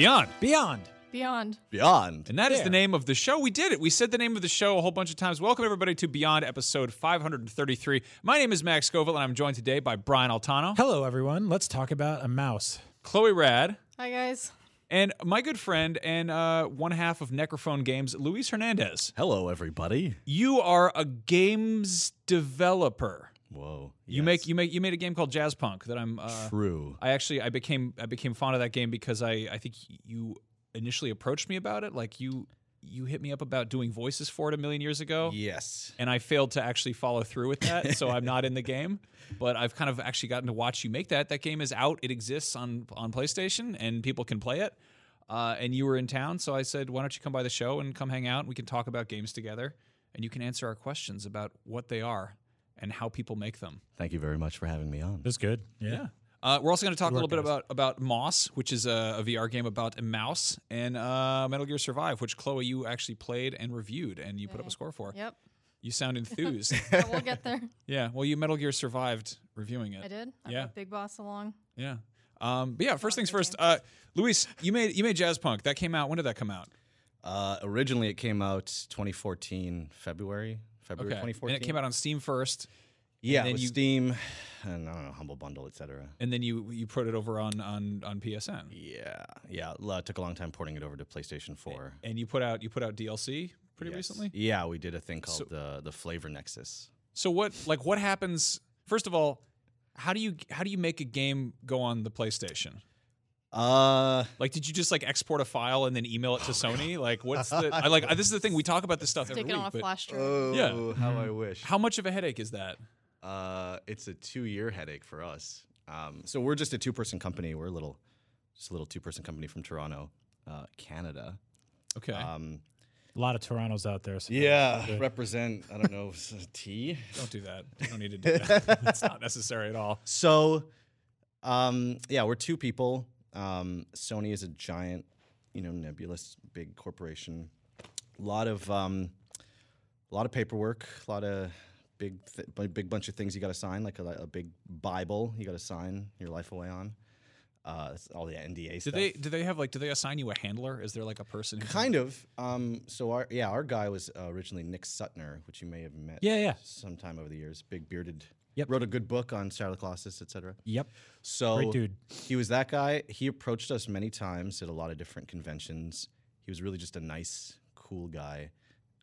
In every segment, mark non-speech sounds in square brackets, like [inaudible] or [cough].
Beyond. Beyond. Beyond. Beyond. And that is There. the name of the show. We did it. We said the name of the show a whole bunch of times. Welcome, everybody, to Beyond episode 533. My name is Max Scoville, and I'm joined today by Brian Altano, Hello, everyone. Let's talk about a mouse. Chloi Rad, Hi, guys. and my good friend and uh, one half of Necrophone Games, Luis Hernandez. Hello, everybody. You are a games developer. Whoa. You yes. make you make you made a game called Jazz Punk that I'm uh, True. I actually I became I became fond of that game because I I think you initially approached me about it like you you hit me up about doing voices for it a million years ago Yes. and I failed to actually follow through with that so I'm not in the game [laughs] but I've kind of actually gotten to watch you make that that game is out it exists on on PlayStation and people can play it uh, and you were in town so I said why don't you come by the show and come hang out and we can talk about games together and you can answer our questions about what they are and how people make them Thank you very much for having me on. That's good. Yeah. yeah. Uh, we're also going to talk a little bit about about Moss, which is a, a VR game about a mouse, and uh, Metal Gear Survive, which Chloi you actually played and reviewed, and you put up a score for. Yep. You sound [laughs] enthused. Yeah, we'll get there. yeah. Well, you Metal Gear survived reviewing it. I did. I Yeah. Big Boss along. Yeah. Um, but yeah, first things first. Uh, Luis, you made you made Jazz Punk. That came out. When did that come out? Uh, originally, it came out 2014, February. February Okay. 2014. And it came out on Steam first, Yeah, then with you- Steam, and I don't know, Humble Bundle, etc. and then you you put it over on on on PSN, Yeah, yeah. It took a long time porting it over to PlayStation 4. and you put out you put out DLC pretty Yes. recently. Yeah, we did a thing called So- the the Flavor Nexus. So what like what happens? First of all, how do you how do you make a game go on the PlayStation? Uh, Like, did you just like export a file and then email it to Sony? Like, what's the? [laughs] I like this is the thing we talk about this stuff every Stick it week. on a but flash drive. oh, Yeah. how I wish. how much of a headache is that? Uh, it's a two-year headache for us. Um, so we're just a two-person company. We're a little, just a little two-person company from Toronto, uh, Canada. Okay, Um, A lot of Torontos out there. So yeah, Good. represent. I don't know s- [laughs] tea. don't do that. You don't need to do that. [laughs] it's not necessary at all. So, um, yeah, we're two people. Um, Sony is a giant, you know, nebulous big corporation. A lot of um, a lot of paperwork. A lot of big th- big bunch of things you got to sign, like a, a big Bible you got to sign your life away on. Uh, all the NDA Do stuff. they do they have like do they assign you a handler? Is there like a person? Kind of. Um, so our yeah, our guy was uh, originally Nick Suttner, which you may have met. Yeah, yeah. Sometime over the years, big bearded. Yep. Wrote a good book on Star Colossus, etc. Yep. So Great dude. He was that guy. He approached us many times at a lot of different conventions. He was really just a nice, cool guy.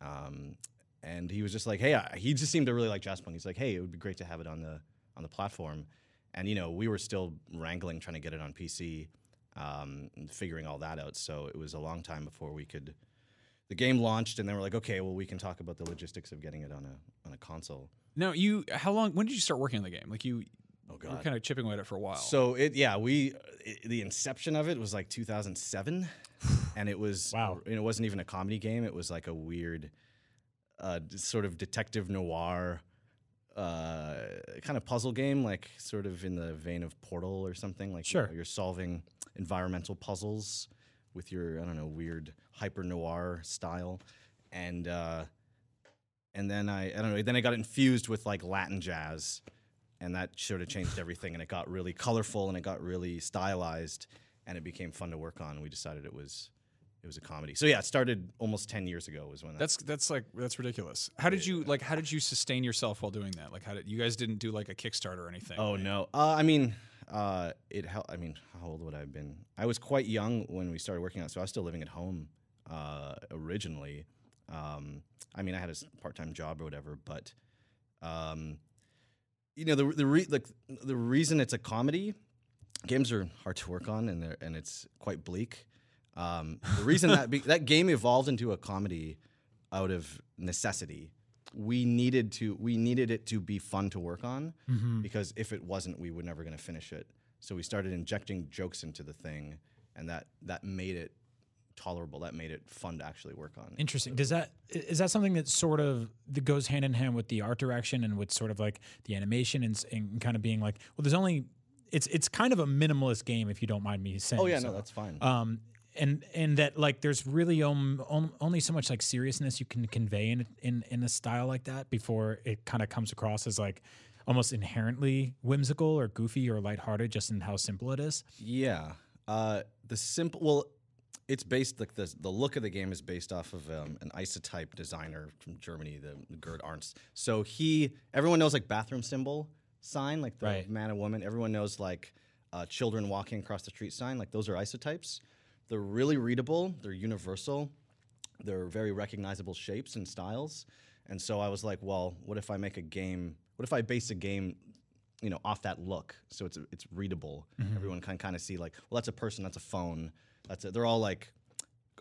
Um, and he was just like, hey, I, he just seemed to really like Jazzpunk. He's like, hey, it would be great to have it on the on the platform. And you know, we were still wrangling trying to get it on PC, um, figuring all that out. So it was a long time before we could. The game launched, and then we're like, okay, well, we can talk about the logistics of getting it on a on a console. No, you. How long? When did you start working on the game? Like you, Oh you were God. kind of chipping away at it for a while. So it, yeah, we i the inception of it was like 2007, and it was Wow. and it wasn't even a comedy game. It was like a weird, uh, sort of detective noir, uh, kind of puzzle game, like sort of in the vein of Portal or something. Like you know, Sure. you're solving environmental puzzles with your I don't know weird hyper noir style, and uh, and then I I don't know then I got infused with like Latin jazz and that sort of changed everything and it got really colorful and it got really stylized and it became fun to work on we decided it was it was a comedy so yeah it started almost 10 years ago was when that, that's that's like that's ridiculous. How did you like? How did you sustain yourself while doing that? Like, how did you guys didn't do like a Kickstarter or anything? oh right? no uh, i mean uh, it hel- i mean how old would i have been i was quite young when we started working on it so i was still living at home uh, originally um, i mean i had a part-time job or whatever but um, you know the the re- like the reason it's a comedy games are hard to work on and they're, and it's quite bleak. Um, the reason that be, [laughs] that game evolved into a comedy out of necessity. We needed to we needed it to be fun to work on because if it wasn't, we were never going to finish it. So we started injecting jokes into the thing, and that that made it tolerable. That made it fun to actually work on. Interesting. Does that is that something that sort of that goes hand in hand with the art direction and with sort of like the animation and, and kind of being like, well, there's only it's it's kind of a minimalist game if you don't mind me saying. oh yeah, so. no, that's fine. um and and that like there's really um, um, only so much like seriousness you can convey in in in a style like that before it kind of comes across as like almost inherently whimsical or goofy or lighthearted just in how simple it is. Yeah. Uh, the simple. Well, it's based like the the look of the game is based off of um, an isotype designer from Germany, the, Gerd Arntz. So he, everyone knows like bathroom symbol sign, like the Right. man and woman. Everyone knows like uh, children walking across the street sign. Like those are isotypes. They're really readable. They're universal. They're very recognizable shapes and styles. And so I was like, well, what if I make a game? What if I base a game you know off that look so it's it's readable everyone can kind of see like well that's a person that's a phone that's it. they're all like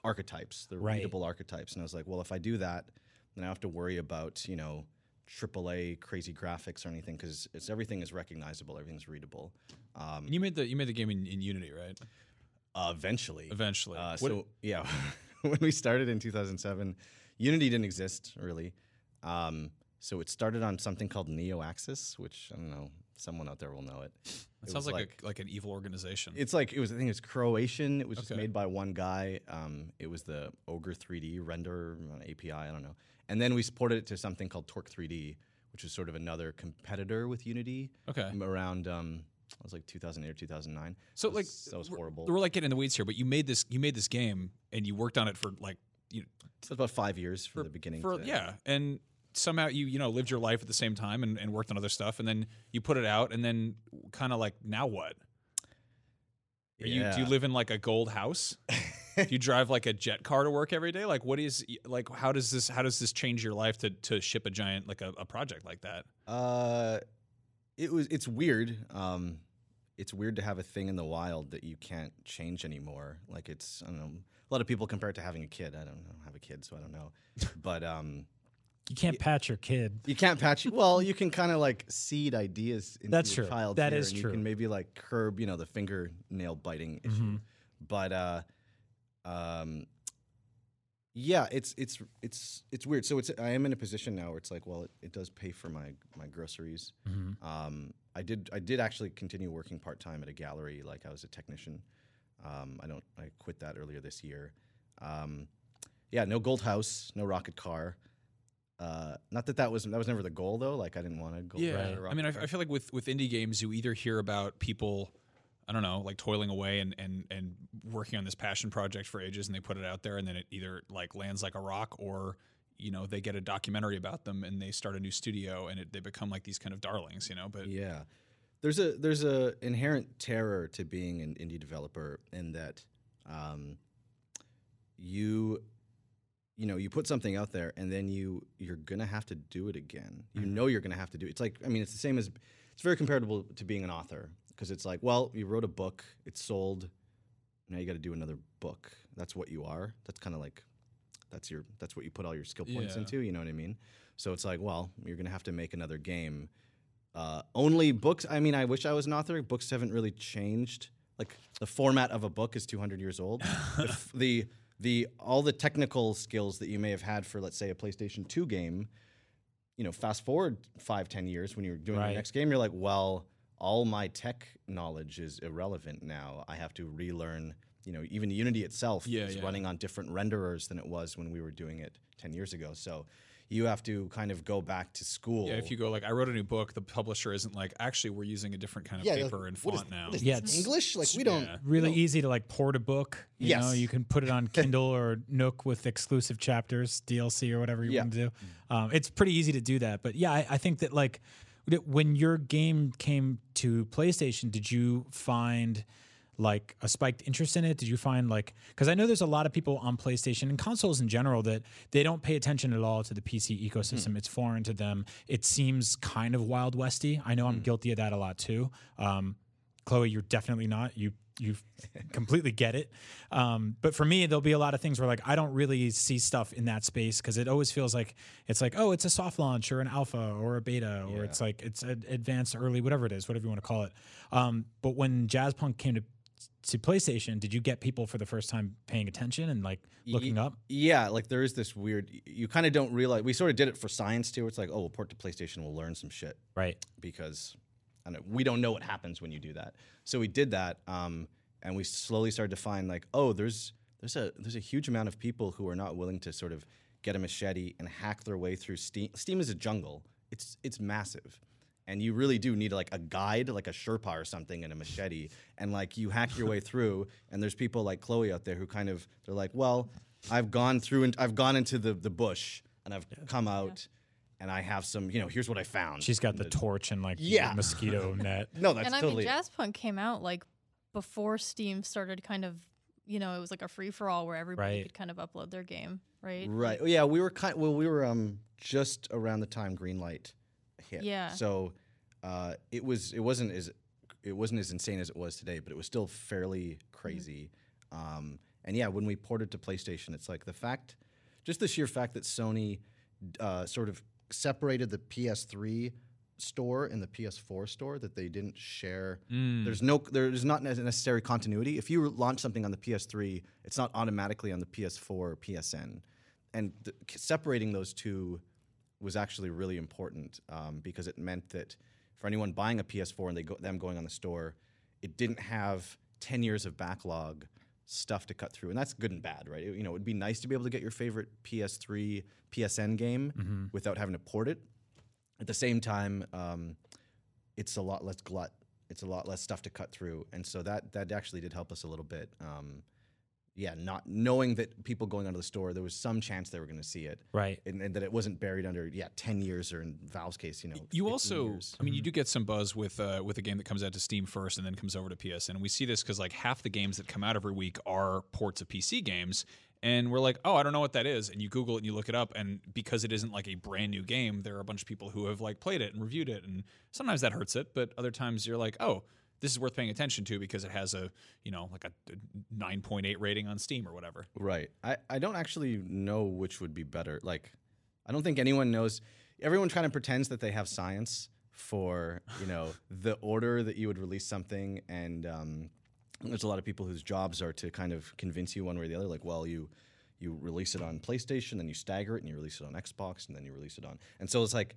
archetypes they're Right. readable archetypes and i was like well if i do that then i don't have to worry about you know AAA crazy graphics or anything because it's everything is recognizable everything's readable um, you made the you made the game in, in Unity, right? uh, eventually Eventually. uh, What- so yeah [laughs] when we started in 2007 unity didn't exist really um, so it started on something called NeoAxis which i don't know someone out there will know it It It sounds was like, a, like an evil organization. It's like it was. I think it's Croatian. It was just made by one guy. Um, it was the Ogre 3D render API. I don't know. And then we supported it to something called Torque 3D, which is sort of another competitor with Unity. Okay. Around um, it was like 2008 or 2009. so That like that was we're- horrible. We're like getting in the weeds here, but you made this you made this game and you worked on it for like you So about five years from for the beginning. For, to, yeah, and somehow you you know lived your life at the same time and, and worked on other stuff, and then you put it out, and then kind of like now what? Are you do you live in like a gold house? do you drive like a jet car to work every day? Like what is like how does this how does this change your life to to ship a giant like a, a project like that? Uh, it was. It's weird. Um, it's weird to have a thing in the wild that you can't change anymore. Like it's. I don't know. A lot of people compare it to having a kid. I don't know. Have a kid, so I don't know. [laughs] but um, You can't patch your kid. you can't patch. Well, you can kind of like seed ideas into That's your true. child's That ear, is and true. You can maybe like curb, you know, the fingernail biting issue. Mm-hmm. But uh, um, yeah, it's it's it's it's weird. So it's I am in a position now where it's like, well, it, it does pay for my my groceries. Mm-hmm. Um, I did I did actually continue working part time at a gallery, like I was a technician. Um, I don't I quit that earlier this year. Um, yeah, no gold house, no rocket car. Uh, not that that was that was never the goal though. Like I didn't want to go. Yeah, I mean, I, I feel like with with indie games, you either hear about people, I don't know, like toiling away and and and working on this passion project for ages, and they put it out there, and then it either like lands like a rock, or you know they get a documentary about them, and they start a new studio, and it, they become like these kind of darlings, you know. But Yeah, there's a there's a inherent terror to being an indie developer in that um, you you know, you put something out there and then you you're gonna have to do it again. You Mm-hmm. know you're gonna have to do it. It's like I mean, it's the same as it's very comparable to being an author because it's like, well, you wrote a book, it's sold, now you got to do another book. That's what you are. That's kind of like that's your that's what you put all your skill points Yeah. into. You know what I mean? So it's like, well, you're gonna have to make another game. Uh, only books. I mean, I wish I was an author. Books haven't really changed. Like the format of a book is 200 years old. the, [laughs] the all the technical skills that you may have had for, let's say, a PlayStation 2 game. You know, fast forward five, ten years when you're doing Right. the next game, you're like, well, all my tech knowledge is irrelevant now. I have to relearn. You know, even Unity itself Yeah, is yeah. running on different renderers than it was when we were doing it 10 years ago. So you have to kind of go back to school. Yeah, if you go like, I wrote a new book, the publisher isn't like, actually, we're using a different kind of Yeah, like, paper and what is- font now. what is Yeah, it's- English? Like we don't. Yeah. really easy to like port a book. You know, you can put it on [laughs] Kindle or Nook with exclusive chapters, DLC or whatever you Yeah. want to do. Um, it's pretty easy to do that. But yeah, I, I think that like when your game came to PlayStation, did you find like a spiked interest in it? Did you find like because I know there's a lot of people on PlayStation and consoles in general that they don't pay attention at all to the PC ecosystem. It's foreign to them. It seems kind of wild westy. I know I'm guilty of that a lot too. Um, Chloi, you're definitely not. You you [laughs] completely get it. Um, but for me, there'll be a lot of things where like I don't really see stuff in that space because it always feels like it's like oh, it's a soft launch or an alpha or a beta or it's like it's an advanced early whatever it is, whatever you want to call it. Um, but when Jazzpunk came to to PlayStation, did you get people for the first time paying attention and like looking Ye- up? Yeah, like there is this weird. You kind of don't realize. We sort of did it for science too. It's like, oh, we'll port to PlayStation. We'll learn some shit Right. because I don't, we don't know what happens when you do that. So we did that, um, and we slowly started to find like, oh, there's there's a there's a huge amount of people who are not willing to sort of get a machete and hack their way through Steam. Steam is a jungle. It's it's massive. And you really do need like a guide, like a Sherpa or something, and a machete, and like you hack your way through. And there's people like Chloi out there who kind of they're like, well, I've gone through and I've gone into the the bush and I've come out, and I have some, you know, here's what I found. She's got the torch and like Yeah. mosquito [laughs] net. no, that's and I totally mean, Jazzpunk came out like before Steam started kind of, you know, it was like a free for all where everybody Right. could kind of upload their game, right? Right. Yeah, we were kind. Well, we were um just around the time Greenlight hit. Yeah. So uh, it was it wasn't as it wasn't as insane as it was today, but it was still fairly crazy. Um, and yeah, when we ported to PlayStation, it's like the fact, just the sheer fact that Sony uh, sort of separated the PS3 store and the PS4 store that they didn't share. There's no there's not ne- necessary continuity. If you launch something on the PS3, it's not automatically on the PS4 or PSN. And the, separating those two was actually really important um, because it meant that for anyone buying a PS4 and they go, them going on the store, it didn't have 10 years of backlog stuff to cut through, and that's good and bad, right? It- you know, it'd be nice to be able to get your favorite PS3, PSN game without having to port it. At the same time, um, it's a lot less glut. It's a lot less stuff to cut through, and so that that actually did help us a little bit. Um, yeah, not knowing that people going onto the store, there was some chance they were going to see it, Right. and, and that it wasn't buried under yeah ten years or in Valve's case, you know. You also, years. I mean, you do get some buzz with uh, with a game that comes out to Steam first and then comes over to PSN. And we see this because like half the games that come out every week are ports of PC games, and we're like, oh, I don't know what that is. And you Google it and you look it up, and because it isn't like a brand new game, there are a bunch of people who have like played it and reviewed it, and sometimes that hurts it, but other times you're like, oh. This is worth paying attention to because it has a, you know, like a 9.8 rating on Steam or whatever. Right. I, I don't actually know which would be better. Like, I don't think anyone knows. Everyone kind of pretends that they have science for, you know, [laughs] the order that you would release something. And um, there's a lot of people whose jobs are to kind of convince you one way or the other. Like, well, you you release it on PlayStation, then you stagger it, and you release it on Xbox, and then you release it on. And so it's like,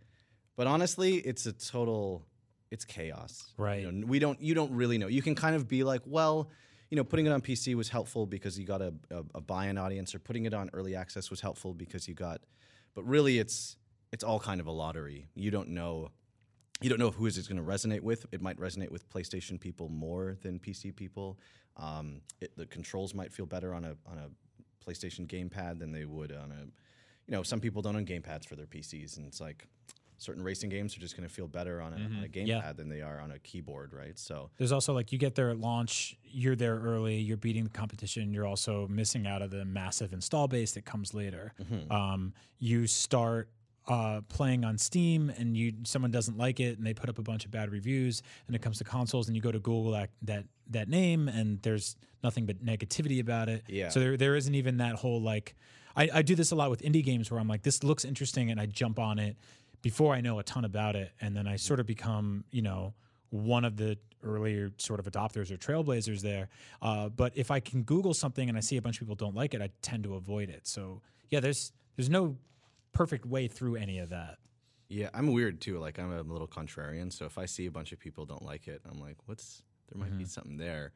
but honestly, it's a total, it's chaos. Right. You know, we don't, you don't really know. You can kind of be like, well, you know, putting it on PC was helpful because you got a, a, a buy-in audience, or putting it on early access was helpful because you got, but really, it's it's all kind of a lottery. You don't know, you don't know who is it going to resonate with. It might resonate with PlayStation people more than PC people. Um, it, the controls might feel better on a on a PlayStation gamepad than they would on a, you know, some people don't own gamepads for their PCs, and it's like, certain racing games are just going to feel better on a, on a gamepad Yeah. than they are on a keyboard, right? So There's also like you get there at launch, you're there early, you're beating the competition, you're also missing out of the massive install base that comes later. Um, you start uh, playing on Steam and you someone doesn't like it and they put up a bunch of bad reviews and it comes to consoles and you go to Google that that, that name and there's nothing but negativity about it. Yeah. So there there isn't even that whole like I, I do this a lot with indie games where I'm like, this looks interesting and I jump on it before I know a ton about it, and then I sort of become, you know, one of the earlier sort of adopters or trailblazers there. Uh, but if I can Google something and I see a bunch of people don't like it, I tend to avoid it. So yeah, there's there's no perfect way through any of that. yeah, I'm weird too. Like I'm a little contrarian, so if I see a bunch of people don't like it, I'm like, what's there might be something there.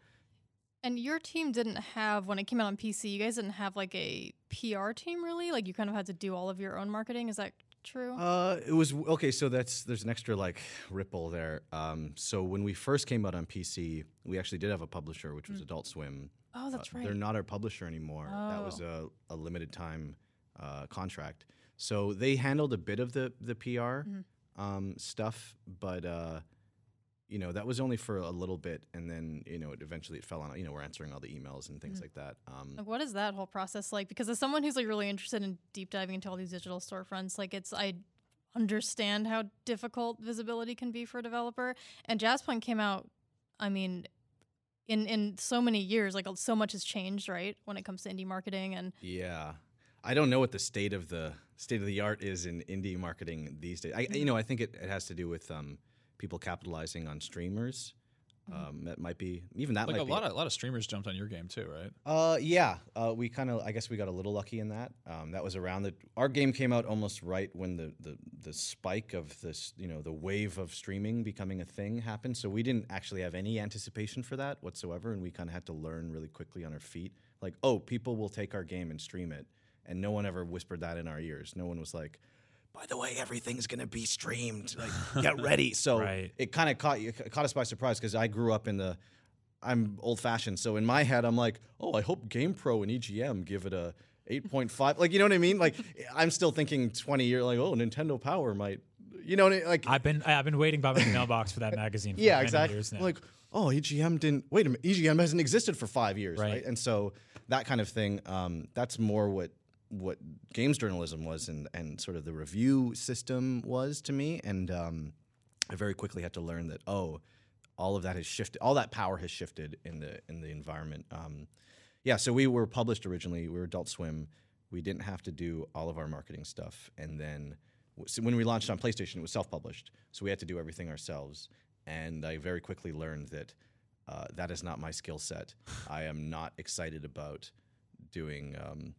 And your team didn't have when it came out on PC. You guys didn't have like a PR team, really. Like you kind of had to do all of your own marketing. Is that true? Uh, it was okay. So that's there's an extra like ripple there. Um, so when we first came out on PC, we actually did have a publisher, which was Adult Swim. oh, that's Uh, right. They're not our publisher anymore. That was Oh. a, a limited time uh, contract. So they handled a bit of the the PR Mm-hmm. um, stuff, but uh, you know that was only for a little bit, and then you know it eventually it fell on. You know we're answering all the emails and Mm-hmm. things like that. Um, Like, what is that whole process like? Because as someone who's like really interested in deep diving into all these digital storefronts, like it's I understand how difficult visibility can be for a developer. And Jazzpunk came out, I mean, in in so many years, like so much has changed, right? When it comes to indie marketing and Yeah, I don't know what the state of the state of the art is in indie marketing these days. I, you know, I think it, it has to do with um, people capitalizing on streamers. Um, that might be even that Like might a be lot of a lot of streamers jumped on your game too, right? Uh, yeah, uh, we kind of, I guess we got a little lucky in that. Um, that was around the, our game came out almost right when the, the, the spike of this, you know, the wave of streaming becoming a thing happened. So we didn't actually have any anticipation for that whatsoever. And we kind of had to learn really quickly on our feet. Like, oh, people will take our game and stream it. And no one ever whispered that in our ears. No one was like, by the way, everything's gonna be streamed. Like, get ready. [laughs] So Right. it kind of caught you, caught us by surprise because I grew up in the, I'm old fashioned. So in my head, I'm like, oh, I hope GamePro and EGM give it a 8.5. Like, you know what I mean? Like, [laughs] I'm still thinking 20 years, like, oh, Nintendo Power might, you know, I mean? like, I've been I've been waiting by my mailbox for that [laughs] magazine. For yeah, exactly. Years now. Like, oh, EGM didn't, wait a minute, EGM hasn't existed for five years, right? Right. And so that kind of thing, um, that's more what what games journalism was and, and sort of the review system was to me. And um, I very quickly had to learn that, oh, all of that has shifted, all that power has shifted in the in the environment. Um, yeah, so we were published originally. We were Adult Swim. We didn't have to do all of our marketing stuff, and then so when we launched on PlayStation, it was self-published. So we had to do everything ourselves. And I very quickly learned that uh, that is not my skill set. [laughs] I am not excited about doing. Um,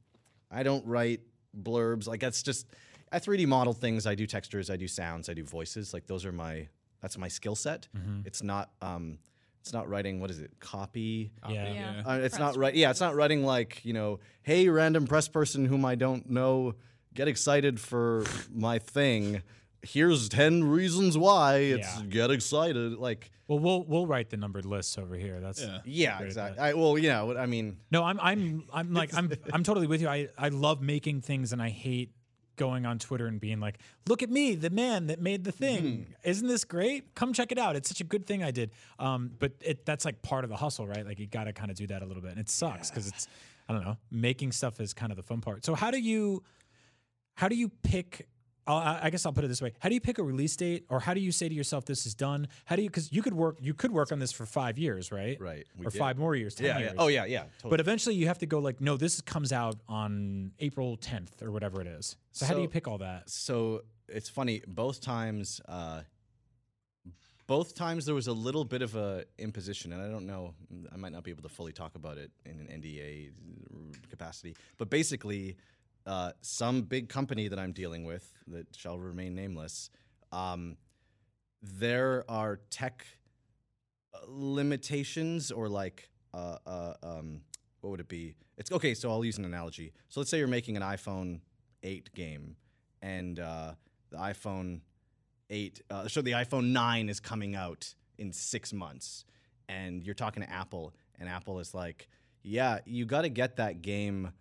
I don't write blurbs like that's just. I 3D model things. I do textures. I do sounds. I do voices. Like those are my. That's my skill set. It's not. Um, it's not writing. What is it? Copy. yeah. Yeah. Uh, it's not Press right. Yeah, it's not writing like you know, hey, random press person whom I don't know, get excited for my thing. Here's ten reasons why it's Yeah. get excited. Like, Well, we'll we'll write the numbered lists over here. That's Yeah. yeah, exactly. I, well, you know, I mean, No, I'm I'm I'm like I'm [laughs] I'm totally with you. I I love making things and I hate going on Twitter and being like, "Look at me, the man that made the thing. Mm-hmm. Isn't this great? Come check it out. It's such a good thing I did." Um, but it that's like part of the hustle, right? Like you got to kind of do that a little bit, and it sucks because it's I don't know, making stuff is kind of the fun part. So how do you how do you pick? I'll- I I guess I'll put it this way: How do you pick a release date, or how do you say to yourself, "This is done"? How do you? Because you could work, you could work on this for five years, right? Right, Or did. five more years, ten yeah, years. yeah. Oh yeah, yeah. Totally. But eventually you have to go like, no, this comes out on April 10th or whatever it is. So, how do you pick all that? so it's funny. Both times, uh, both times there was a little bit of a imposition, and I don't know. I might not be able to fully talk about it in an NDA capacity, but basically, uh, some big company that I'm dealing with that shall remain nameless. Um, there are tech uh, limitations or like uh, uh, um, what would it be? It's okay. So I'll use an analogy. So let's say you're making an iPhone 8 game, and uh, the iPhone 8, uh, so the iPhone 9 is coming out in six months, and you're talking to Apple, and Apple is like, "Yeah, you got to get that game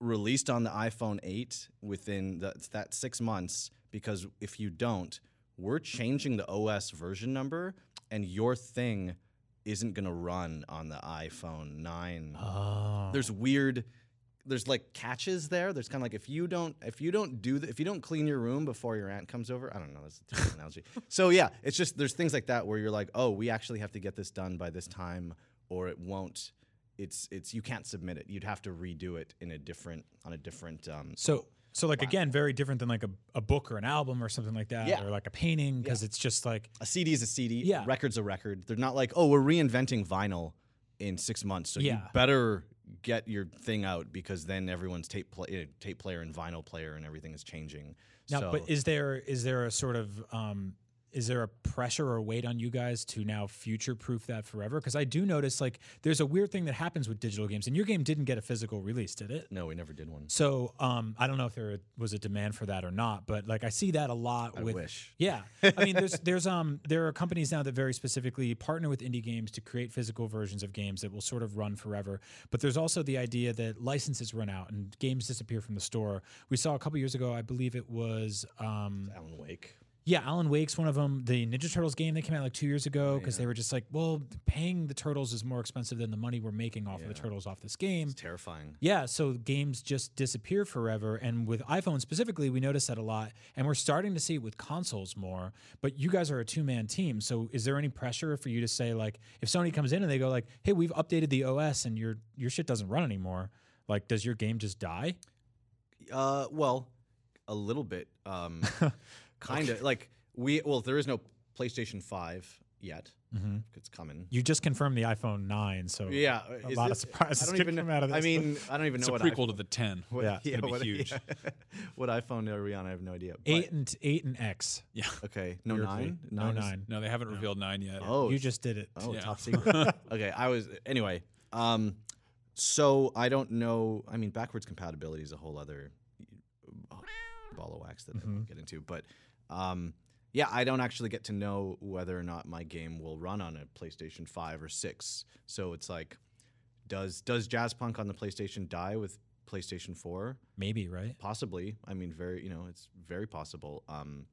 released on the iPhone 8 within the, that six months." Because if you don't, we're changing the OS version number, and your thing isn't gonna run on the iPhone 9. Oh. There's weird. There's like catches there. There's kind of like if you don't if you don't do the, if you don't clean your room before your aunt comes over. I don't know. That's a terrible analogy. [laughs] So yeah, it's just there's things like that where you're like, oh, we actually have to get this done by this time, or it won't. It's it's you can't submit it. You'd have to redo it in a different on a different. Um, So so like again, very different than like a, a book or an album or something like that, Yeah. or like a painting, because it's just like a CD is a CD. Yeah. record's a record. They're not like, oh, we're reinventing vinyl in six months, so you better get your thing out because then everyone's tape play, eh, tape player and vinyl player and everything is changing. now. so, But is there is there a sort of um, is there a pressure or weight on you guys to now future proof that forever? Because I do notice like there's a weird thing that happens with digital games, and your game didn't get a physical release, did it? no, we never did one. So um, I don't know if there was a demand for that or not, but like I see that a lot I with wish. Yeah, I mean, there's [laughs] there's um there are companies now that very specifically partner with indie games to create physical versions of games that will sort of run forever. But there's also the idea that licenses run out and games disappear from the store. We saw a couple years ago, I believe it was um Alan Wake. Yeah, Alan Wake's one of them. The Ninja Turtles game that came out like two years ago because they were just like, well, paying the turtles is more expensive than the money we're making off of the turtles off this game. It's terrifying. Yeah, so games just disappear forever. And with iPhone specifically, we notice that a lot. And we're starting to see it with consoles more. But you guys are a two man team. So is there any pressure for you to say, like, if Sony comes in and they go, like, hey, we've updated the OS and your your shit doesn't run anymore, like, does your game just die? Uh, well, a little bit. Um, [laughs] kind of like we. Well, there is no PlayStation Five yet. Mm-hmm. It's coming. You just confirmed the iPhone 9. So Yeah, a is lot of this- surprises I don't even know. come out of I mean, I don't even It's know a what prequel iPhone- to the 10. [laughs] What, Yeah, it's gonna be what, huge. [laughs] what iPhone are we on? I have no idea. But- 8 and 8 and X. Yeah. [laughs] Okay, no Weirdly. nine. No is- 9. No, they haven't revealed 9 yet. Oh, you just did it. Oh, Yeah. top secret. okay, I was anyway. Um, so I don't know. I mean, backwards compatibility is a whole other ball of wax that I won't get into. But um, yeah, I don't actually get to know whether or not my game will run on a PlayStation Five or Six. So it's like, does does Jazzpunk on the PlayStation die with PlayStation Four? Maybe, right? Possibly. I mean, very. You know, it's very possible. Um,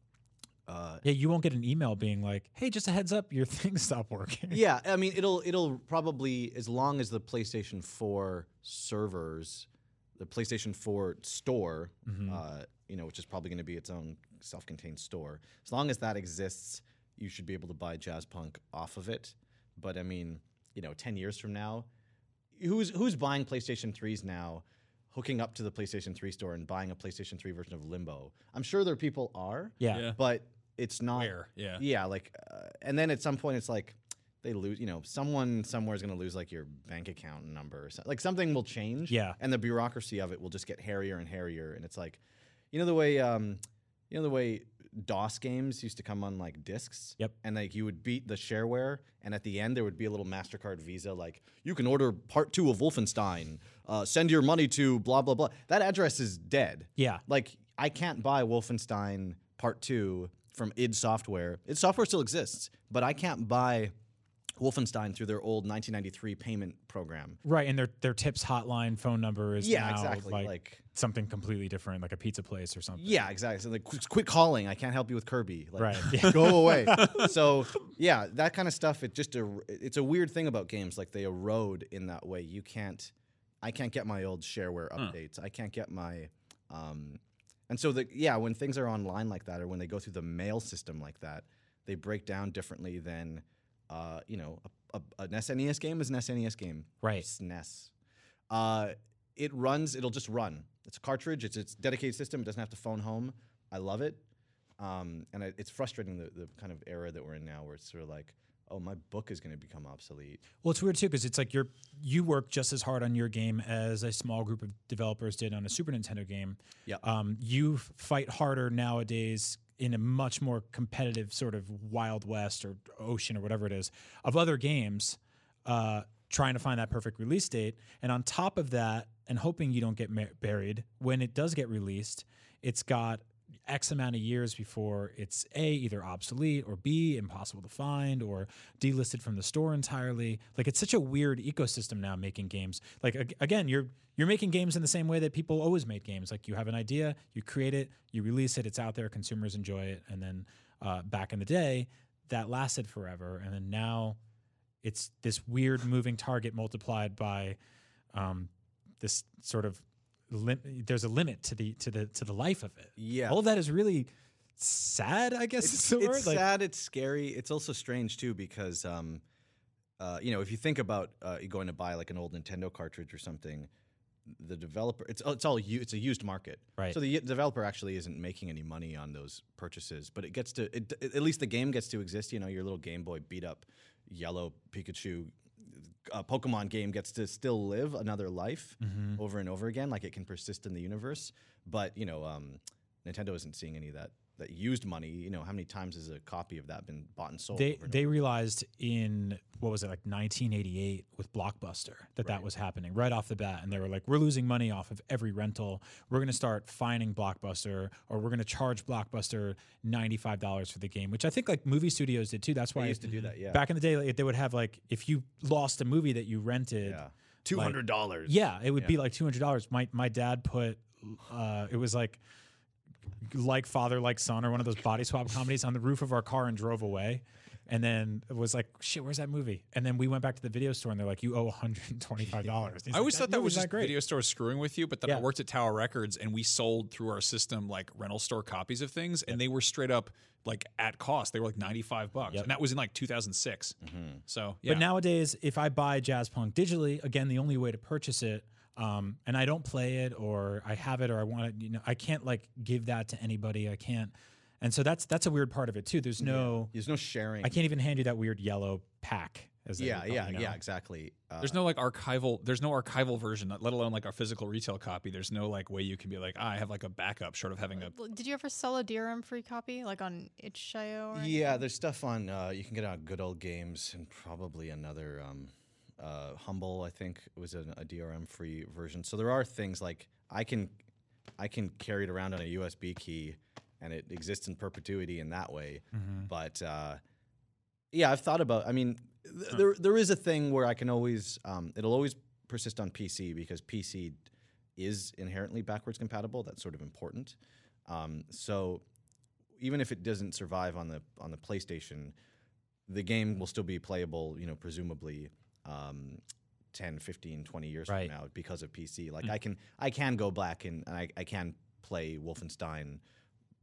uh, Yeah, you won't get an email being like, hey, just a heads up, your [laughs] thing stopped working. yeah, I mean it'll it'll probably as long as the PlayStation 4 servers, the PlayStation 4 store, uh, you know, which is probably going to be its own self-contained store. As long as that exists, you should be able to buy jazz punk off of it. But I mean, you know, 10 years from now, who's who's buying PlayStation 3s now? Hooking up to the PlayStation 3 store and buying a PlayStation 3 version of Limbo. I'm sure there are people are, Yeah. Yeah. but it's not Where? Yeah. yeah like uh, and then at some point it's like they lose you know someone somewhere is going to lose like your bank account number or something like something will change Yeah. and the bureaucracy of it will just get hairier and hairier and it's like you know the way um you know the way DOS games used to come on like discs. Yep. And like you would beat the shareware, and at the end there would be a little Mastercard Visa like you can order part two of Wolfenstein. Uh, send your money to blah blah blah. That address is dead. Yeah. Like I can't buy Wolfenstein Part Two from id Software. id Software still exists, but I can't buy Wolfenstein through their old 1993 payment program. Right, and their their tips hotline phone number is Yeah, now exactly. like, Like, something completely different, like a pizza place or something. yeah, exactly. So like, quit, quit calling. I can't help you with Kirby. Like, Right, [laughs] yeah. go away. [laughs] so yeah, that kind of stuff. It just er- it's a weird thing about games. Like they erode in that way. You can't. I can't get my old shareware updates. I can't get my. Um, and so the yeah, when things are online like that, or when they go through the mail system like that, they break down differently than, uh, you know, a, a, an SNES game is an SNES game. Right. SNES. Uh, it runs. It'll just run. It's a cartridge. It's its dedicated system. It doesn't have to phone home. I love it. Um, and I, it's frustrating the, the kind of era that we're in now, where it's sort of like, oh, my book is going to become obsolete. Well, it's weird too because it's like you're you work just as hard on your game as a small group of developers did on a Super Nintendo game. Yeah. Um, you fight harder nowadays in a much more competitive sort of Wild West or Ocean or whatever it is of other games, uh, trying to find that perfect release date. And on top of that, and hoping you don't get ma- buried when it does get released, it's got X amount of years before it's A, either obsolete or B, impossible to find or delisted from the store entirely. Like it's such a weird ecosystem now making games. Like again, you're you're making games in the same way that people always made games. Like you have an idea, you create it, you release it, it's out there, consumers enjoy it, and then uh, back in the day, that lasted forever, and then now it's this weird moving target multiplied by um, this sort of lim- there's a limit to the to the to the life of it. Yeah. all of that is really sad. I guess it's, it's. Like, sad. It's scary. It's also strange too because, um, uh, you know, if you think about uh, going to buy like an old Nintendo cartridge or something, the developer it's it's all it's a used market, Right. So the developer actually isn't making any money on those purchases, but it gets to it, at least the game gets to exist. You know, your little Game Boy beat up yellow Pikachu. Uh, Pokemon game gets to still live another life Mm-hmm. over and over again, like it can persist in the universe. But you know, um, Nintendo isn't seeing any of that that used money. You know, how many times has a copy of that been bought and sold? they and they over? realized in what was it like 1988 with Blockbuster that that was happening right off the bat, and they were like, "We're losing money off of every rental. We're going to start fining Blockbuster, or we're going to charge Blockbuster ninety five dollars for the game." Which I think like movie studios did too. That's why They used to do that. Yeah, back in the day, like, they would have like if you lost a movie that you rented. yeah, two hundred dollars. Yeah, it would be like two hundred dollars. My my dad put, uh, it was like, like father like son or one of those body swap comedies on the roof of our car and drove away, and then it was like, shit, where's that movie? And then we went back to the video store and they're like, you owe one hundred and twenty five dollars. I always thought that was just great. video store screwing with you, but then I worked at Tower Records and we sold through our system like rental store copies of things, and they were straight up like at cost. They were like ninety five bucks, Yep. and that was in like two thousand six. Mm-hmm. So yeah, But nowadays, if I buy Jazz Punk digitally, again, the only way to purchase it, um, and I don't play it or I have it or I want it, you know, I can't like give that to anybody. I can't, and so that's that's a weird part of it too. There's no, There's no sharing. I can't even hand you that weird yellow pack. As they Yeah, would yeah, it, you yeah, exactly. Uh, there's no like archival. There's no archival version, let alone like our physical retail copy. There's no like way you can be like, ah, I have like a backup, short of having a. Did you ever sell a DRM free copy, like on itch.io? Or Yeah, there's stuff on. Uh, you can get on Good Old Games and probably another um, uh, Humble. I think was a, a DRM free version. So there are things like I can I can carry it around on a USB key, and it exists in perpetuity in that way. But uh, yeah, I've thought about. I mean, th- there there is a thing where I can always um, it'll always persist on PC because PC is inherently backwards compatible. That's sort of important. Um, so even if it doesn't survive on the on the PlayStation, the game will still be playable. You know, presumably. Um, 10 15 20 years Right. from now because of pc like i can i can go back and, and I, I can play wolfenstein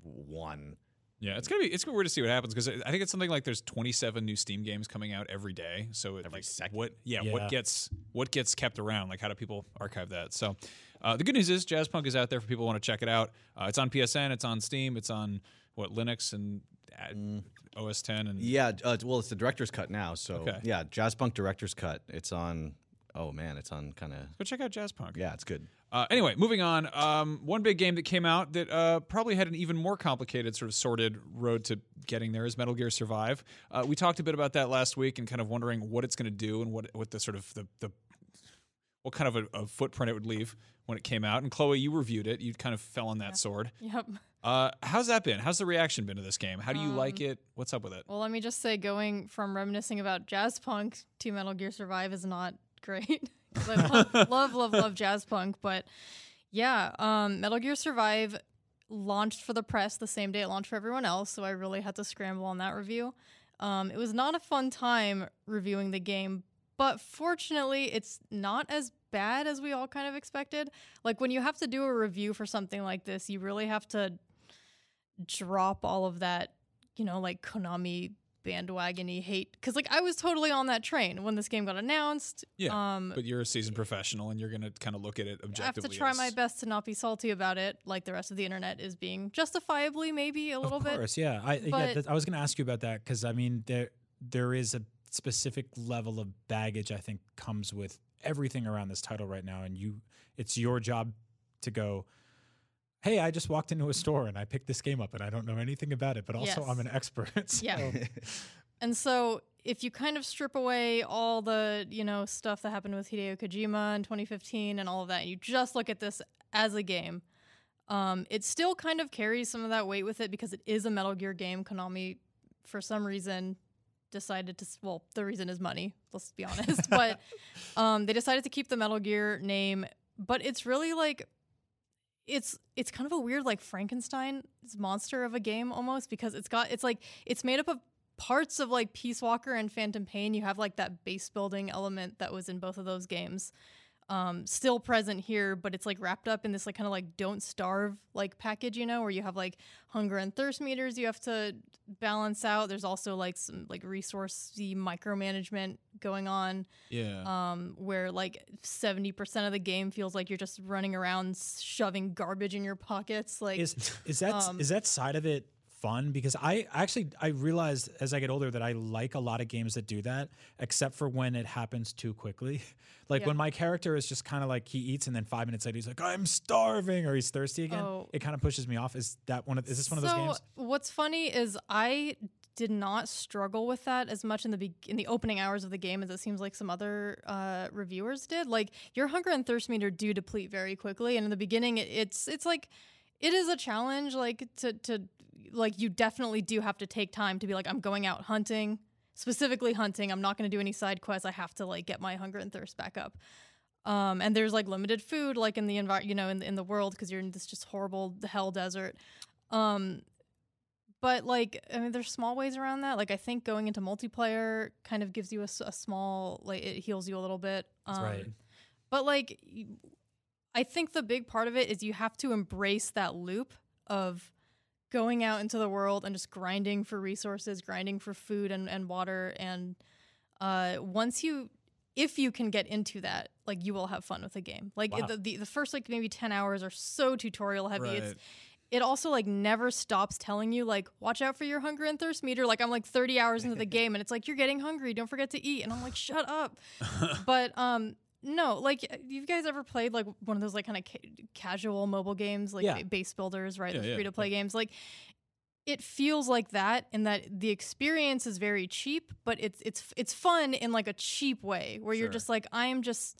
1 Yeah, it's gonna be it's gonna be weird to see what happens because I think it's something like there's 27 new Steam games coming out every day. So it, Every like second. what yeah, Yeah. what gets what gets kept around? Like how do people archive that? So uh, the good news is Jazzpunk is out there for people who want to check it out. Uh, it's on PSN, it's on Steam, it's on what Linux and uh, OS 10 and Yeah, uh, well, it's the director's cut now. So Okay. yeah, Jazzpunk director's cut. It's on. Oh man, it's on kind of. go check out Jazzpunk. Yeah, it's good. Uh, anyway, moving on. Um, one big game that came out that uh, probably had an even more complicated, sort of sorted road to getting there is Metal Gear Survive. Uh, we talked a bit about that last week and kind of wondering what it's going to do and what what the sort of the, the what kind of a, a footprint it would leave when it came out. And Chloi, you reviewed it. You kind of fell on that sword. Yep. Uh, how's that been? How's the reaction been to this game? How do you like it? What's up with it? Well, let me just say, going from reminiscing about jazz punk to Metal Gear Survive is not [laughs] great. I love, [laughs] love, love, love jazz punk, but yeah, um, Metal Gear Survive launched for the press the same day it launched for everyone else, so I really had to scramble on that review. Um, it was not a fun time reviewing the game, but fortunately, it's not as bad as we all kind of expected. Like when you have to do a review for something like this, you really have to drop all of that, you know, like Konami bandwagony hate. Because like I was totally on that train when this game got announced. Yeah, Um, but you're a seasoned professional and you're going to kind of look at it objectively. I have to try as- my best to not be salty about it, like the rest of the internet is being justifiably, maybe a little bit. of bit. course, yeah. I yeah, But- that, I was going to ask you about that because I mean there there is a specific level of baggage I think comes with everything around this title right now, and you it's your job to go. Hey, I just walked into a store and I picked this game up and I don't know anything about it, but also Yes. I'm an expert. [laughs] so- Yeah. And so if you kind of strip away all the, you know, stuff that happened with Hideo Kojima in 2015 and all of that, and you just look at this as a game, Um, it still kind of carries some of that weight with it because it is a Metal Gear game. Konami, for some reason, decided to. Well, the reason is money. Let's be honest. [laughs] but [laughs] um, they decided to keep the Metal Gear name. But it's really like it's it's kind of a weird like Frankenstein monster of a game almost because it's got it's like it's made up of parts of like Peace Walker and Phantom Pain. You have like that base building element that was in both of those games. Um, still present here, but it's like wrapped up in this like kind of like don't starve like package, you know, where you have like hunger and thirst meters you have to balance out. There's also like some like resourcey micromanagement going on Yeah. um, where like 70% of the game feels like you're just running around shoving garbage in your pockets. Like, is is that um, is that side of it fun because I actually I realized as I get older that I like a lot of games that do that except for when it happens too quickly. [laughs] Like Yeah. when my character is just kind of like he eats and then 5 minutes later he's like I'm starving or he's thirsty again. Oh. It kind of pushes me off. Is that one of is this one of those so games? what's funny is I did not struggle with that as much in the be- in the opening hours of the game as it seems like some other uh, reviewers did. Like your hunger and thirst meter do deplete very quickly, and in the beginning, it, it's it's like it is a challenge. Like to to like you definitely do have to take time to be like I'm going out hunting, specifically hunting. I'm not going to do any side quests. I have to like get my hunger and thirst back up. Um, and there's like limited food, like in the environment, you know, in, in the world, because you're in this just horrible hell desert. Um, but like, I mean, there's small ways around that. Like, I think going into multiplayer kind of gives you a small, like, it heals you a little bit. That's Um, right. But like, I think the big part of it is you have to embrace that loop of going out into the world and just grinding for resources, grinding for food and, and water. And uh, once you, if you can get into that, like you will have fun with the game. Like Wow. the, the the first like maybe ten hours are so tutorial heavy. It's it also like never stops telling you like watch out for your hunger and thirst meter like i'm like 30 hours into the [laughs] game and it's like you're getting hungry don't forget to eat and i'm like shut up [laughs] but um no like uh, you guys ever played like one of those like kind of ca- casual mobile games like Yeah. base builders right? Yeah, the yeah, free to play games like it feels like that in that the experience is very cheap but it's it's it's fun in like a cheap way where you're just like i am just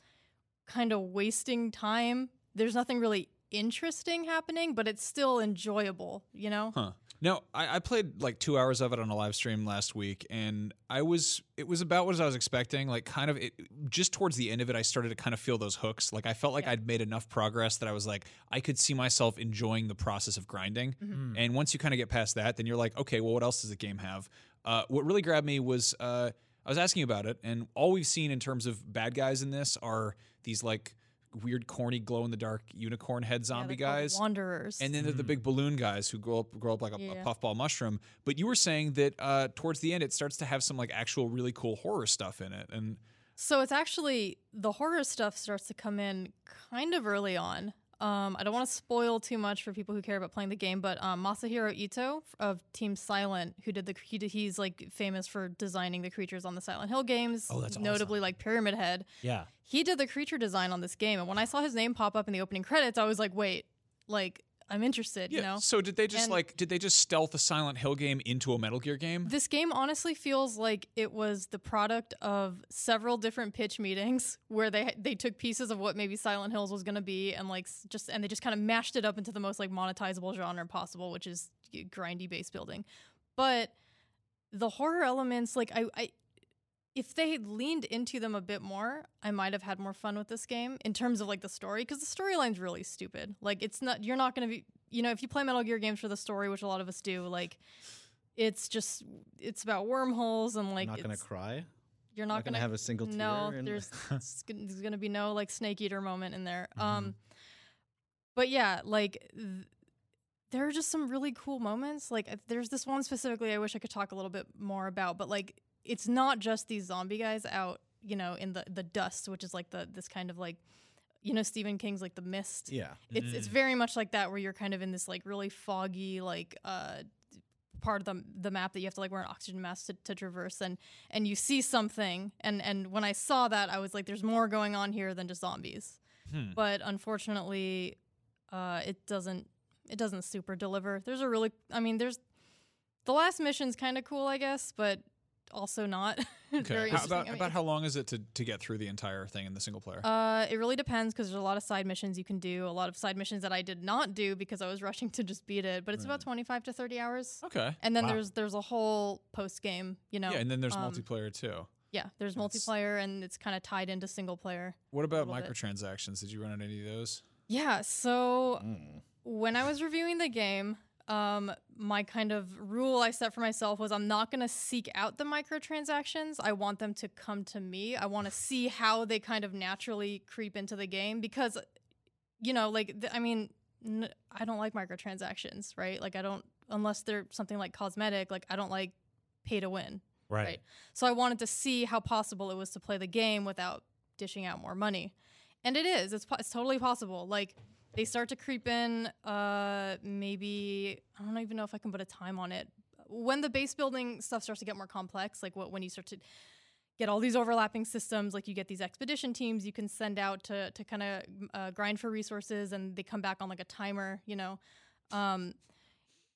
kind of wasting time. There's nothing really interesting happening but it's still enjoyable you know Huh. No, I, I played like two hours of it on a live stream last week, and I was it was about what I was expecting. Like, kind of it, just towards the end of it, I started to kind of feel those hooks. Like, I felt like Yeah. I'd made enough progress that I was like, I could see myself enjoying the process of grinding. Mm-hmm. And once you kind of get past that, then you're like, okay, well, what else does the game have? Uh, what really grabbed me was uh, I was asking about it, and all we've seen in terms of bad guys in this are these like weird, corny, glow in the dark unicorn head zombie they're guys. wanderers And then there's the big balloon guys who grow up grow up like a, a puffball mushroom. But you were saying that uh, towards the end, it starts to have some like actual really cool horror stuff in it. And so it's actually the horror stuff starts to come in kind of early on um, I don't want to spoil too much for people who care about playing the game, but um, Masahiro Ito of Team Silent, who did the he, did- he's like famous for designing the creatures on the Silent Hill games, Oh, that's notably like Pyramid Head. Yeah. he did the creature design on this game and when i saw his name pop up in the opening credits i was like wait like i'm interested yeah, you know so did they just And- like did they just stealth a Silent Hill game into a Metal Gear game? this game honestly feels like it was the product of several different pitch meetings [laughs] where they they took pieces of what maybe Silent Hills was going to be and like just and they just kind of mashed it up into the most like monetizable genre possible, which is grindy base building. But the horror elements, like I, I if they had leaned into them a bit more, I might have had more fun with this game in terms of like the story because the storyline's really stupid. Like it's not you're not going to be you know if you play Metal Gear games for the story, which a lot of us do, like it's just it's about wormholes and like I'm not gonna cry. you're not, not gonna have a single no tear in- there's [laughs] gonna- there's gonna be no like snake eater moment in there Mm-hmm. um but yeah like th- there are just some really cool moments like there's this one specifically i wish i could talk a little bit more about but like it's not just these zombie guys out you know in the the dust which is like the this kind of like you know stephen king's like the mist Yeah. it's it's very much like that where you're kind of in this like really foggy like uh part of the the map that you have to like wear an oxygen mask to, to traverse and and you see something and and when I saw that I was like there's more going on here than just zombies. Hmm. But unfortunately uh it doesn't it doesn't super deliver. There's a really I mean there's the last mission's kind of cool I guess, but also not. [laughs] Okay. Very How, about I mean, about how long is it to, to get through the entire thing in the single player? Uh, it really depends because there's a lot of side missions you can do. A lot of side missions that I did not do because I was rushing to just beat it. But it's about 25 to 30 hours. okay. And then Wow. there's there's a whole post game. You know. yeah, and then there's um, multiplayer too. Yeah, there's That's- multiplayer and it's kind of tied into single player. What about little bit. microtransactions? Did you run into any of those? Yeah. So Mm. when I was reviewing the game, um, my kind of rule I set for myself was I'm not going to seek out the microtransactions. I want them to come to me. I want to [sighs] see how they kind of naturally creep into the game because, you know, like, th- I mean, n- I don't like microtransactions, right? Like, I don't, unless they're something like cosmetic, like, I don't like pay to win. Right. Right. So I wanted to see how possible it was to play the game without dishing out more money. And it is. It's, po- it's totally possible. Like they start to creep in uh maybe I don't even know if I can put a time on it. When the base building stuff starts to get more complex, like what when you start to get all these overlapping systems, like you get these expedition teams you can send out to to kind of uh, grind for resources and they come back on like a timer, you know. Um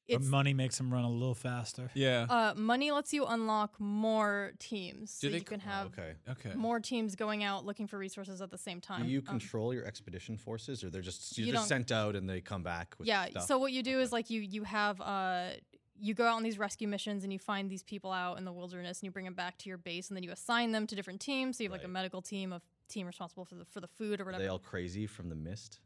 But it's money makes them run a little faster. Yeah. uh, money lets you unlock more teams. Do so they you can Oh, have okay. okay. more teams going out looking for resources at the same time. Do you Um, control your expedition forces, or they're just you're You just don't- sent out and they come back? With yeah. stuff? So what you do is like you you have uh you go out on these rescue missions and you find these people out in the wilderness and you bring them back to your base and then you assign them to different teams. So you have like a Right. medical team, a team responsible for the for the food or Are whatever. they all crazy from the mist?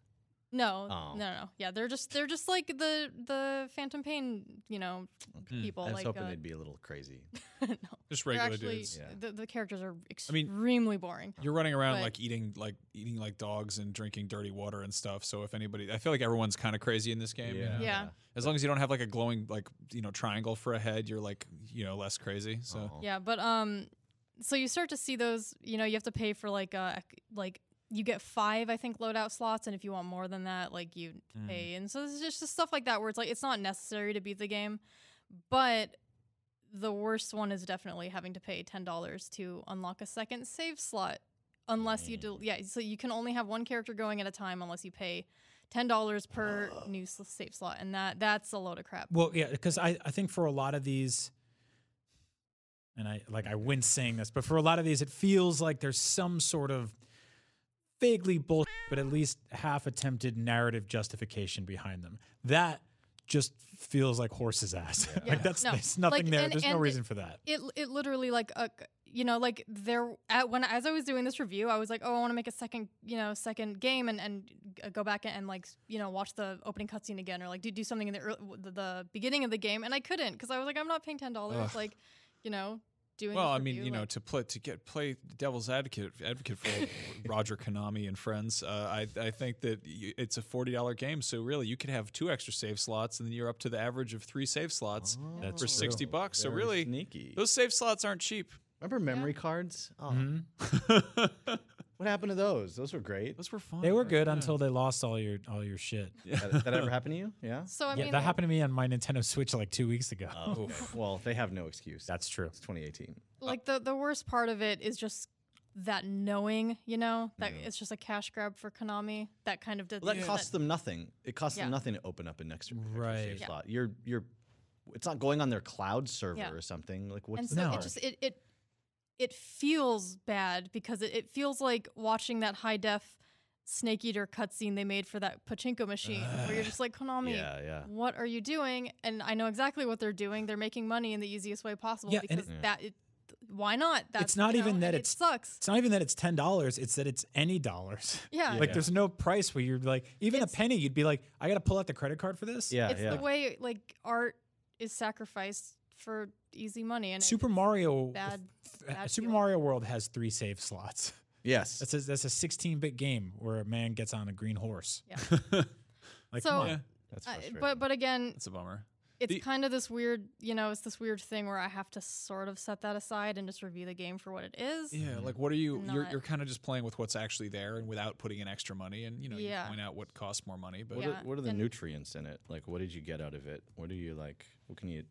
No, Oh. no, no, no. Yeah, they're just they're just like the the Phantom Pain, you know, people. I was like hoping uh, they'd be a little crazy. [laughs] no, Just regular actually dudes. Yeah. the, the characters are i mean, extremely boring. You're running around But- like eating like eating like dogs and drinking dirty water and stuff. So if anybody, I feel like everyone's kind of crazy in this game. you know? Yeah. As long as you don't have like a glowing like you know triangle for a head, you're like you know less crazy. So Oh. Yeah, but um, so you start to see those. You know, you have to pay for like uh like you get five, I think, loadout slots, and if you want more than that, like you Mm. pay. And so it's just just stuff like that where it's like it's not necessary to beat the game, but the worst one is definitely having to pay ten dollars to unlock a second save slot, unless you do. Yeah, so you can only have one character going at a time unless you pay. Ten dollars per new save slot, and that that's a load of crap. Well, yeah, because I, I think for a lot of these, and I like I wince saying this, but for a lot of these, it feels like there's some sort of vaguely bullshit, but at least half attempted narrative justification behind them. That just feels like horse's ass. Yeah. [laughs] like that's No, there's nothing like, there. and- there's no and reason for that. it it literally like uh, you know like there at when as I was doing this review I was like oh I want to make a second you know second game and and go back and, like you know watch the opening cutscene again or like do, do something in the, early, the the beginning of the game and I couldn't because I was like I'm not paying ten dollars like you know doing well, this I mean review, you know like- to play to get play devil's advocate advocate for [laughs] Roger Konami and friends. Uh, I I think that it's a forty dollar game, so really you could have two extra save slots, and then you're up to the average of three save slots That's for true. sixty bucks. So really, sneaky. those save slots aren't cheap. Remember memory cards? Oh, Mhm. [laughs] [laughs] what happened to those? Those were great. Those were fun. They were good Yeah. until they lost all your all your shit. [laughs] that, that ever happened to you? Yeah. [laughs] so I yeah, mean that happened to me on my Nintendo Switch like two weeks ago. Oh, okay. [laughs] well, they have no excuse. That's true. It's 2018. like the the worst part of it is just that knowing you know that mm. it's just a cash grab for Konami that kind of did Well, that costs them nothing. It costs Yeah. them nothing to open up an extra, extra Right. save Yeah. slot. You're you're. It's not going on their cloud server Yeah. or something. Like what's and the so No. it just it it it feels bad because it, it feels like watching that high def snake eater cutscene they made for that pachinko machine where you're just [sighs] like konami Yeah, yeah. what are you doing and i know exactly what they're doing they're making money in the easiest way possible Yeah, and because it- that it, why not That's, it's not you even that it sucks It's not even that it's ten dollars; it's that it's any dollars. [laughs] yeah, Like there's no price where you're like even It's- a penny, you'd be like, I got to pull out the credit card for this. Yeah, it's yeah. the way like art is sacrificed for easy money and Super Mario, bad, bad Super feeling. Mario World has three save slots. yes. That's a, that's a 16-bit game where a man gets on a green horse. Yeah. [laughs] Like, So- come on. Yeah, That's uh, but but again it's a bummer. it's The- kind of this weird, you know, it's this weird thing where I have to sort of set that aside and just review the game for what it is. Yeah, like what are you? You're you're kind of just playing with what's actually there and without putting in extra money, and you know Yeah. you point out what costs more money. But what, Yeah, are, what are the and- nutrients in it? Like, what did you get out of it? What do you like? What can you?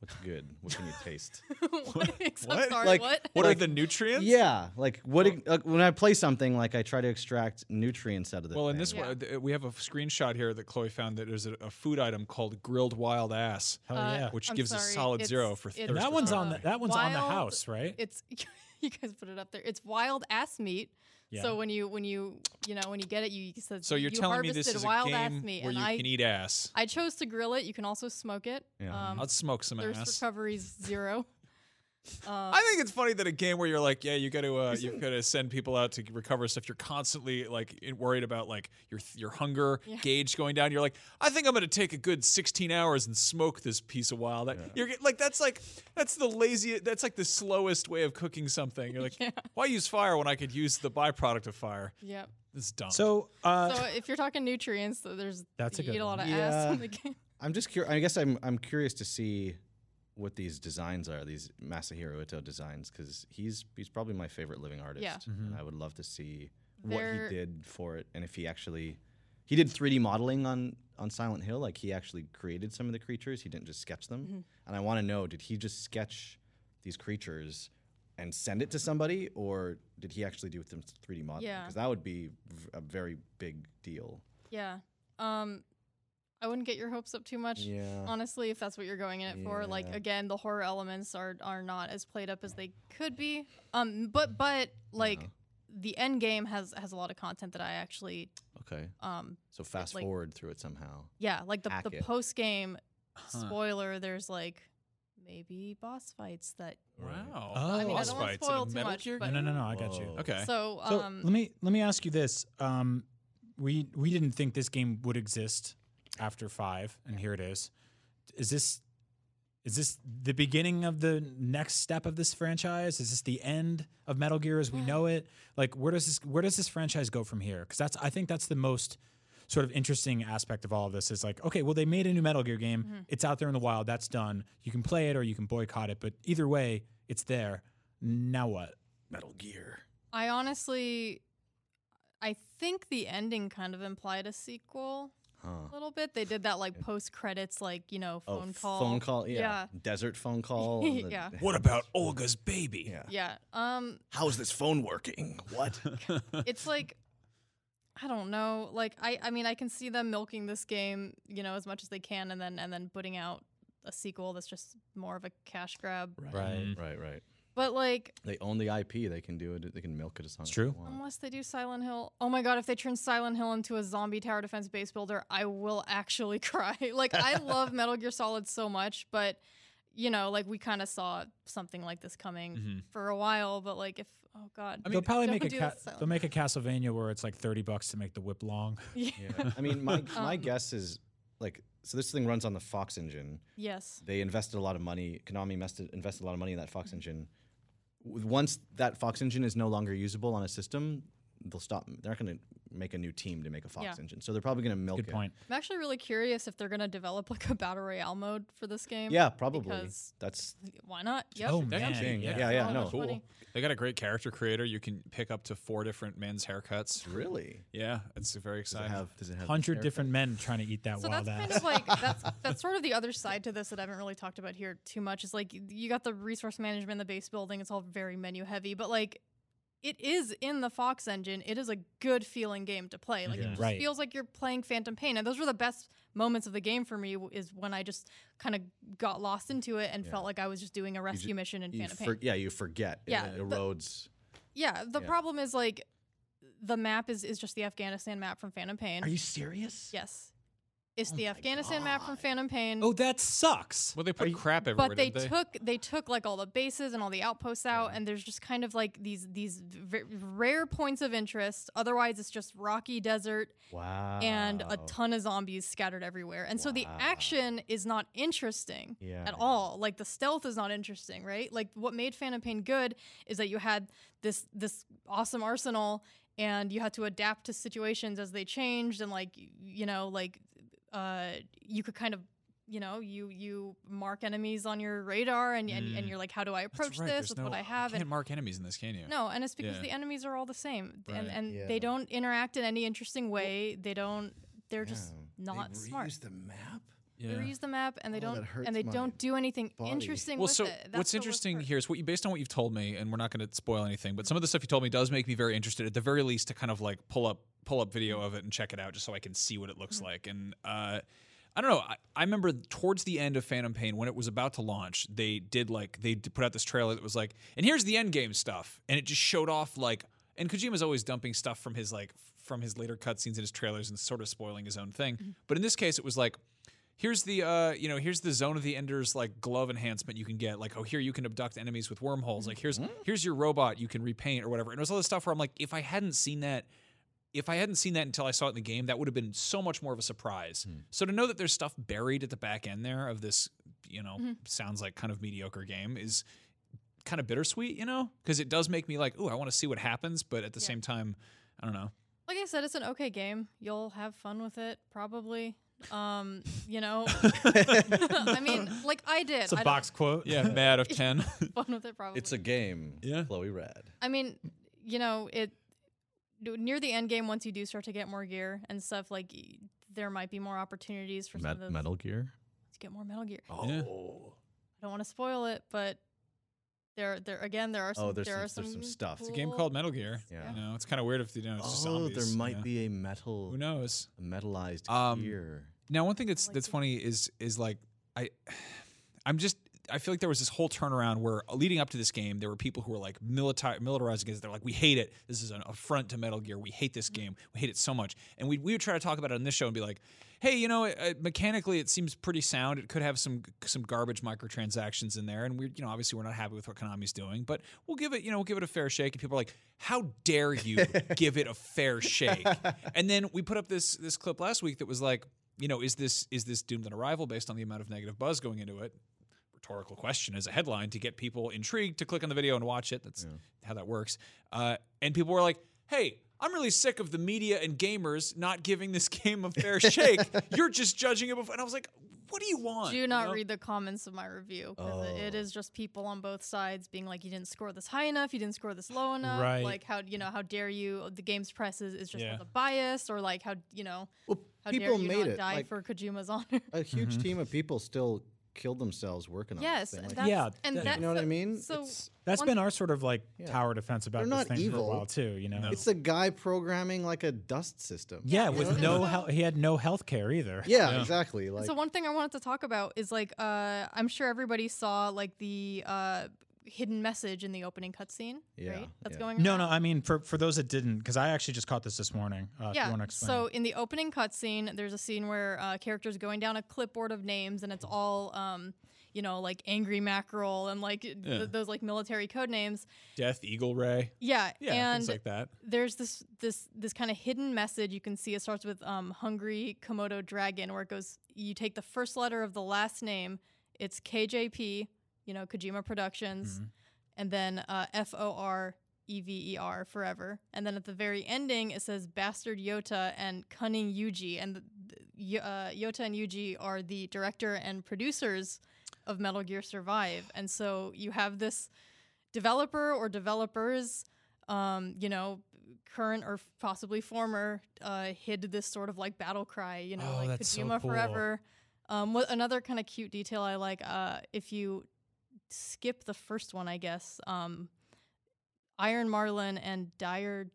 What's good? What can you taste? [laughs] what? [laughs] I'm What? sorry, Like- what? what Like- are the nutrients? yeah, like what? do- like, when I play something, like I try to extract nutrients out of the. Well, in this Yeah. one, we have a screenshot here that Chloi found that there's a, a food item called grilled wild ass, Hell Uh, yeah. which I'm gives a solid it's- zero for it's, thirst that one's fire. on the, that one's on the house, right? It's [laughs] you guys put it up there. It's wild ass meat. Yeah. So when you when you you know when you get it, you said So you're you telling me this harvested is a wild ass game meat, where and you I can eat ass. I chose to grill it. You can also smoke it. Yeah. Um, I'll smoke some thirst ass. recovery's zero. Um, I think it's funny that a game where you're like, yeah, you got to uh, you got to send people out to recover stuff. You're constantly like worried about like your your hunger Yeah. gauge going down. You're like, I think I'm going to take a good 16 hours and smoke this piece of wild. You're like, that's like that's the lazy. That's like the slowest way of cooking something. You're like, [laughs] Yeah. why use fire when I could use the byproduct of fire? Yep. This is dumb. So, uh, So if you're talking nutrients, so there's That's a you good eat a lot one. of ass in the game. I'm just curious. I guess I'm I'm curious to see what these designs are, these Masahiro Ito designs, because he's he's probably my favorite living artist, Yeah. and I would love to see what They're- he did for it, and if he actually he did 3D modeling on on Silent Hill, like he actually created some of the creatures. He didn't just sketch them, Mm-hmm. and I want to know, did he just sketch these creatures? And send it to somebody, or did he actually do with them 3D modeling? Yeah. Because that would be v- a very big deal. Yeah. Um, I wouldn't get your hopes up too much. Yeah. Honestly, if that's what you're going in it for, like again, the horror elements are are not as played up as they could be. Um, but but like Yeah. the end game has has a lot of content that I actually Okay. um So fast like- forward through it somehow. yeah like the Hack the post game Huh. spoiler. There's like maybe boss fights that wow. Oh. I mean, I don't wanna fights spoil too much, Gear but- no, game? no, no, I got you. Okay. so So um let me let me ask you this: um, we we didn't think this game would exist after five, and here it is. Is this is this the beginning of the next step of this franchise? Is this the end of Metal Gear as we know it? Like, where does this where does this franchise go from here? Because that's I think that's the most sort of interesting aspect of all of this is like, okay, well, they made a new Metal Gear game. Mm-hmm. It's out there in the wild. That's done. You can play it or you can boycott it, but either way, it's there. Now what? Metal Gear. I honestly I think the ending kind of implied a sequel Huh. a little bit. They did that like post credits like, you know, Oh, phone call. Phone call. Yeah. Yeah. Desert phone [laughs] call. the- Yeah. [laughs] What about Olga's baby? Yeah. Yeah. Um How's this phone working? What? [laughs] it's like I don't know. Like I I mean I can see them milking this game, you know, as much as they can and then and then putting out a sequel that's just more of a cash grab. Right. right. Right. But like They own the IP. They can do it. They can milk it as long It's as true. They want. unless they do Silent Hill. Oh my god, if they turn Silent Hill into a zombie tower defense base builder, I will actually [laughs] cry. like I love [laughs] Metal Gear Solid so much, but you know, like we kind of saw something like this coming Mhm. for a while, but like if oh god. they'll probably make a do ca- they'll make a Castlevania where it's like thirty bucks to make the whip long. [laughs] yeah. Yeah. I mean, my my Um, guess is like so. This thing runs on the Fox engine. Yes. They invested a lot of money. Konami invested invested a lot of money in that Fox engine. Once that Fox engine is no longer usable on a system, they'll stop. They're not going to make a new team to make a Fox Yeah. engine. So they're probably going to milk Good it. point. I'm actually really curious if they're gonna develop like a battle royale mode for this game. Yeah, probably. That's why not? Yep. Oh, man. could Yeah, yeah. yeah, So no. Cool. money. They got a great character creator. You can pick up to four different men's haircuts. really. Yeah, it's very Does it exciting. have? Does it have? Hundred different men trying to eat that So wild that's ass. kind of like [laughs] that's that's sort of the other side to this that I haven't really talked about here too much. Is like you got the resource management, the base building. It's all very menu heavy, but like it is in the Fox engine. It is a good feeling game to play. Like it Yeah. just Right. feels like you're playing Phantom Pain, and those were the best moments of the game for me. Is when I just kind of got lost into it and Yeah. felt like I was just doing a rescue ju- mission in Phantom for, Pain. yeah, you forget. Yeah, It, the- erodes. Yeah, the Yeah. problem is like the map is is just the Afghanistan map from Phantom Pain. Are you serious? Yes. It's Oh the my Afghanistan map from Phantom Pain. oh, that sucks. well, they put crap everywhere. but they didn't took they took like all the bases and all the outposts out and there's just kind of like these these v- rare points of interest otherwise it's just rocky desert Wow. and a ton of zombies scattered everywhere and so the action is not interesting Yeah. at all like the stealth is not interesting right like what made phantom pain good is that you had this this awesome arsenal and you had to adapt to situations as they changed and like you know like uh you could kind of you know you you mark enemies on your radar and and, and Mm. you're like how do i approach right, this there's with no- what i have You can't and mark enemies in this, can you? no and it's because Yeah. the enemies are all the same and Right. and Yeah. they don't interact in any interesting way they don't they're just not they smart reused the map. Yeah. they reuse the map and they Oh, don't and they don't do anything body. interesting Well, with so it That's what's interesting here is what you based on what you've told me, and we're not going to spoil anything, but some of the stuff you told me does make me very interested. At the very least, to kind of like pull up pull up video of it and check it out, just so I can see what it looks Mm-hmm. like. And uh, I don't know. I, I remember towards the end of Phantom Pain when it was about to launch, they did like they put out this trailer that was like, and here's the end game stuff, and it just showed off like, and Kojima's always dumping stuff from his like from his later cutscenes in his trailers and sort of spoiling his own thing. But in this case, it was like. Here's the uh, you know here's the zone of the enders like glove enhancement you can get like oh here you can abduct enemies with wormholes like here's here's your robot you can repaint or whatever and it was all this stuff where I'm like if I hadn't seen that if I hadn't seen that until I saw it in the game, that would have been so much more of a surprise. So to know that there's stuff buried at the back end there of this, you know, sounds like kind of mediocre game is kind of bittersweet, you know, because it does make me like, oh, I want to see what happens, but at the same time, I don't know. Like I said, it's an okay game. You'll have fun with it, probably. Um, you know, [laughs] I mean, like I did. It's a I box quote. Yeah, mad of [laughs] ten. have fun with it, probably. It's a game. Yeah. Chloi Rad. I mean, you know, it near the end game once you do start to get more gear and stuff like there might be more opportunities for some of Met- those Metal Gear. to get more Metal Gear. Yeah. Oh. I don't want to spoil it, but there, there again, there are some. Oh, there's there some- are there's some stuff. It's It's a game called Metal Gear. Yeah. You know, it's kind of weird if you know it's just Oh, zombies. there might yeah. be a metal, Who knows? a metallized Um, gear. Now, one thing that's like that's it. funny is is like I, [sighs] I'm just I feel like there was this whole turnaround where leading up to this game, there were people who were like militarized against. it. They're like, we hate it. This is an affront to Metal Gear. We hate this game. We hate it so much. And we we would try to talk about it on this show and be like, hey, you know, uh, mechanically it seems pretty sound. It could have some some garbage microtransactions in there, and we you know obviously we're not happy with what Konami's doing, but we'll give it you know we'll give it a fair shake. And people are like, how dare you [laughs] give it a fair shake? [laughs] And then we put up this this clip last week that was like, you know, is this is this doomed an arrival based on the amount of negative buzz going into it? Rhetorical question as a headline to get people intrigued to click on the video and watch it. That's how that works. Uh, and people were like, "Hey, I'm really sick of the media and gamers not giving this [laughs] game a fair [laughs] shake. You're just judging it." Before. And I was like, "What do you want?" Do you not know? read the comments of my review because it Oh. is just people on both sides being like, "You didn't score this high enough. You didn't score this low enough. Right. Like how you know how dare you? The game's press is, is just Yeah. with a bias, or like how you know Well, how people dare you made not it. die like, for Kojima's honor." a huge team of people still killed themselves working on yes, this thing. Like, Yeah, and that- you know what I mean? So It's- That's One- been our sort of like Yeah. tower defense about They're this not thing for evil. a while too. You know. It's a guy programming like a dust system. yeah, with it's no so- he had no health care either. Yeah, exactly. Like so one thing I wanted to talk about is like uh, I'm sure everybody saw like the uh, hidden message in the opening cutscene, Yeah, right? That's yeah. going. No, around. no. I mean, for for those that didn't, because I actually just caught this this morning. Uh, if you Yeah. explain. So in the opening cutscene, there's a scene where uh, characters going down a clipboard of names, and it's all, um, you know, like angry mackerel and like th- those like military code names. Death Eagle Ray. Yeah, Yeah, and things like that. there's this this this kind of hidden message you can see. It starts with um, "Hungry Komodo Dragon," where it goes. You take the first letter of the last name. It's KJP, you know, Kojima Productions, and then uh, F O R E V E R forever. And then at the very ending, it says Bastard Yota and Cunning Yuji. And the, uh, Yota and Yuji are the director and producers of Metal Gear Survive. And so you have this developer or developers, um, you know, current or possibly former, uh, hid this sort of like battle cry, you know, Oh, like that's so Kojima cool. forever. Um, what another kind of cute detail I like, uh, if you skip the first one, I guess, um, Iron Marlin and Dire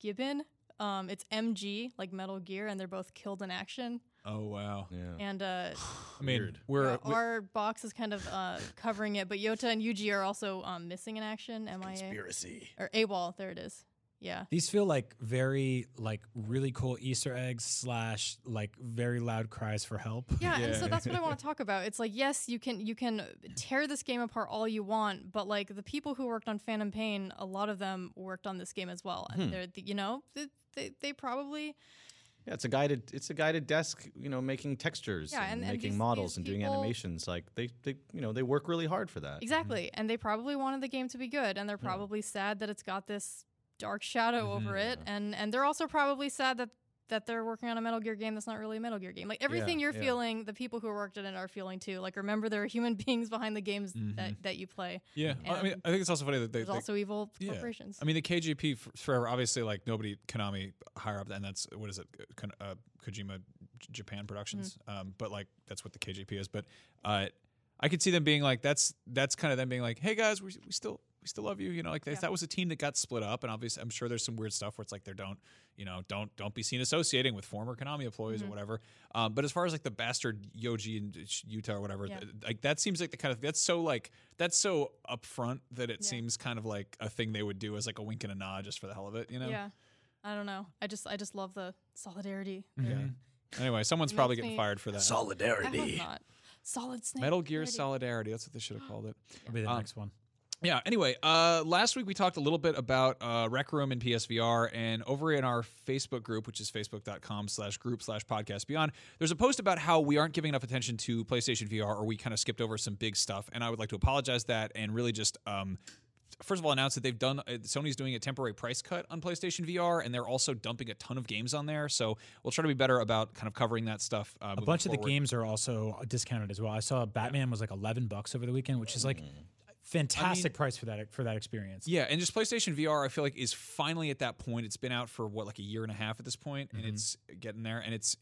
Gibbon. Um, it's MG, like Metal Gear, and they're both killed in action. Oh wow. yeah. And uh, [sighs] I mean, Weird. we're our- our box is kind of uh, covering it, but Yota and Yuji are also um, missing in action. MIA Conspiracy. or AWOL. There it is. Yeah. These feel like very like really cool Easter eggs slash like very loud cries for help. Yeah, and so that's what I want to [laughs] talk about. It's like yes, you can you can tear this game apart all you want, but like the people who worked on Phantom Pain, a lot of them worked on this game as well, and hmm. they're you know they, they, they probably Yeah, it's a guided. It's a guided desk. You know, making textures Yeah, and, and- and making these- models these and doing people- animations. Like they, they, you know, they work really hard for that. exactly, mm-hmm. and they probably wanted the game to be good, and they're probably sad that it's got this dark shadow over it, and and they're also probably sad that that they're working on a Metal Gear game that's not really a Metal Gear game. Like everything you're yeah. feeling, the people who worked on it are feeling too. Like remember, there are human [laughs] beings behind the games that, that you play. yeah. I mean, I think it's also funny that they, There's they also evil Yeah. corporations. I mean, the KGP forever. Obviously, like nobody Konami higher up, and that's what is it? Uh, Kojima Japan Productions. Mm-hmm. Um, but like that's what the KGP is. But uh, I could see them being like that's that's kind of them being like, hey guys, we, we still we we still love you. You know, like Yeah. that was a team that got split up, and obviously, I'm sure there's some weird stuff where it's like they don't, you know, don't don't be seen associating with former Konami employees Mm-hmm. or whatever. Um, but as far as like the bastard Yoji and Utah or whatever, Yeah. th- like that seems like the kind of that's so like that's so upfront that it Yeah. seems kind of like a thing they would do as like a wink and a nod just for the hell of it. You know. Yeah. I don't know. I just I just love the solidarity. Mhm. Anyway, someone's probably getting me- fired for that. I hope not. Solid Snake. Metal Gear Solidarity. Solidarity. That's what they should have called it. That'll be the Um, next one. Yeah. Anyway, uh, last week we talked a little bit about uh, Rec Room and PSVR, and over in our Facebook group, which is facebook.com slash group slash podcast beyond, there's a post about how we aren't giving enough attention to PlayStation VR, or we kind of skipped over some big stuff, and I would like to apologize that and really just. Um, First of all, announce that they've done. Uh, Sony's doing a temporary price cut on PlayStation VR, and they're also dumping a ton of games on there. So we'll try to be better about kind of covering that stuff. Uh, A bunch of the games are also discounted as well. I saw Batman was like eleven bucks over the weekend, which is like fantastic price for that for that experience. Yeah, and just PlayStation VR, I feel like is finally at that point. It's been out for what like a year and a half at this point, and it's getting there, and it's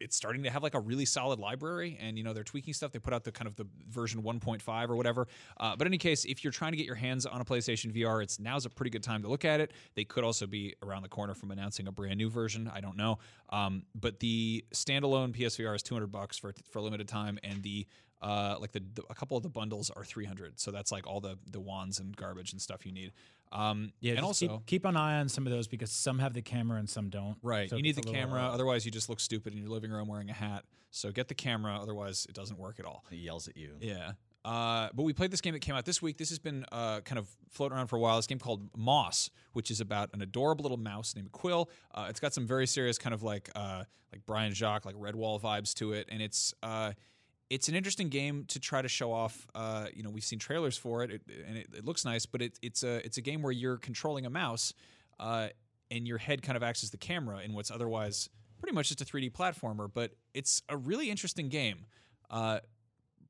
it's starting to have like a really solid library, and you know they're tweaking stuff. They put out the kind of the version 1.5 or whatever. Uh, but in any case, if you're trying to get your hands on a PlayStation VR, it's now's a pretty good time to look at it. They could also be around the corner from announcing a brand new version. I don't know, um, but the standalone PSVR is 200 bucks for for a limited time, and the uh, like the, the a couple of the bundles are 300. So that's like all the the wands and garbage and stuff you need. Um, Yeah, and also keep, keep an eye on some of those because some have the camera and some don't. right, So you need the a little- camera. Otherwise, you just look stupid in your living room wearing a hat. So get the camera. Otherwise, it doesn't work at all. He yells at you. Yeah. Uh, but we played this game that came out this week. This has been uh, kind of floating around for a while. This game called Moss, which is about an adorable little mouse named Quill. Uh, it's got some very serious kind of like uh, like Brian Jacques, like Redwall vibes to it, and it's uh, it's an interesting game to try to show off. Uh, you know, we've seen trailers for it, it and it, it looks nice, but it, it's a it's a game where you're controlling a mouse, uh, and your head kind of acts as the camera in what's otherwise pretty much just a 3D platformer. But it's a really interesting game. Uh,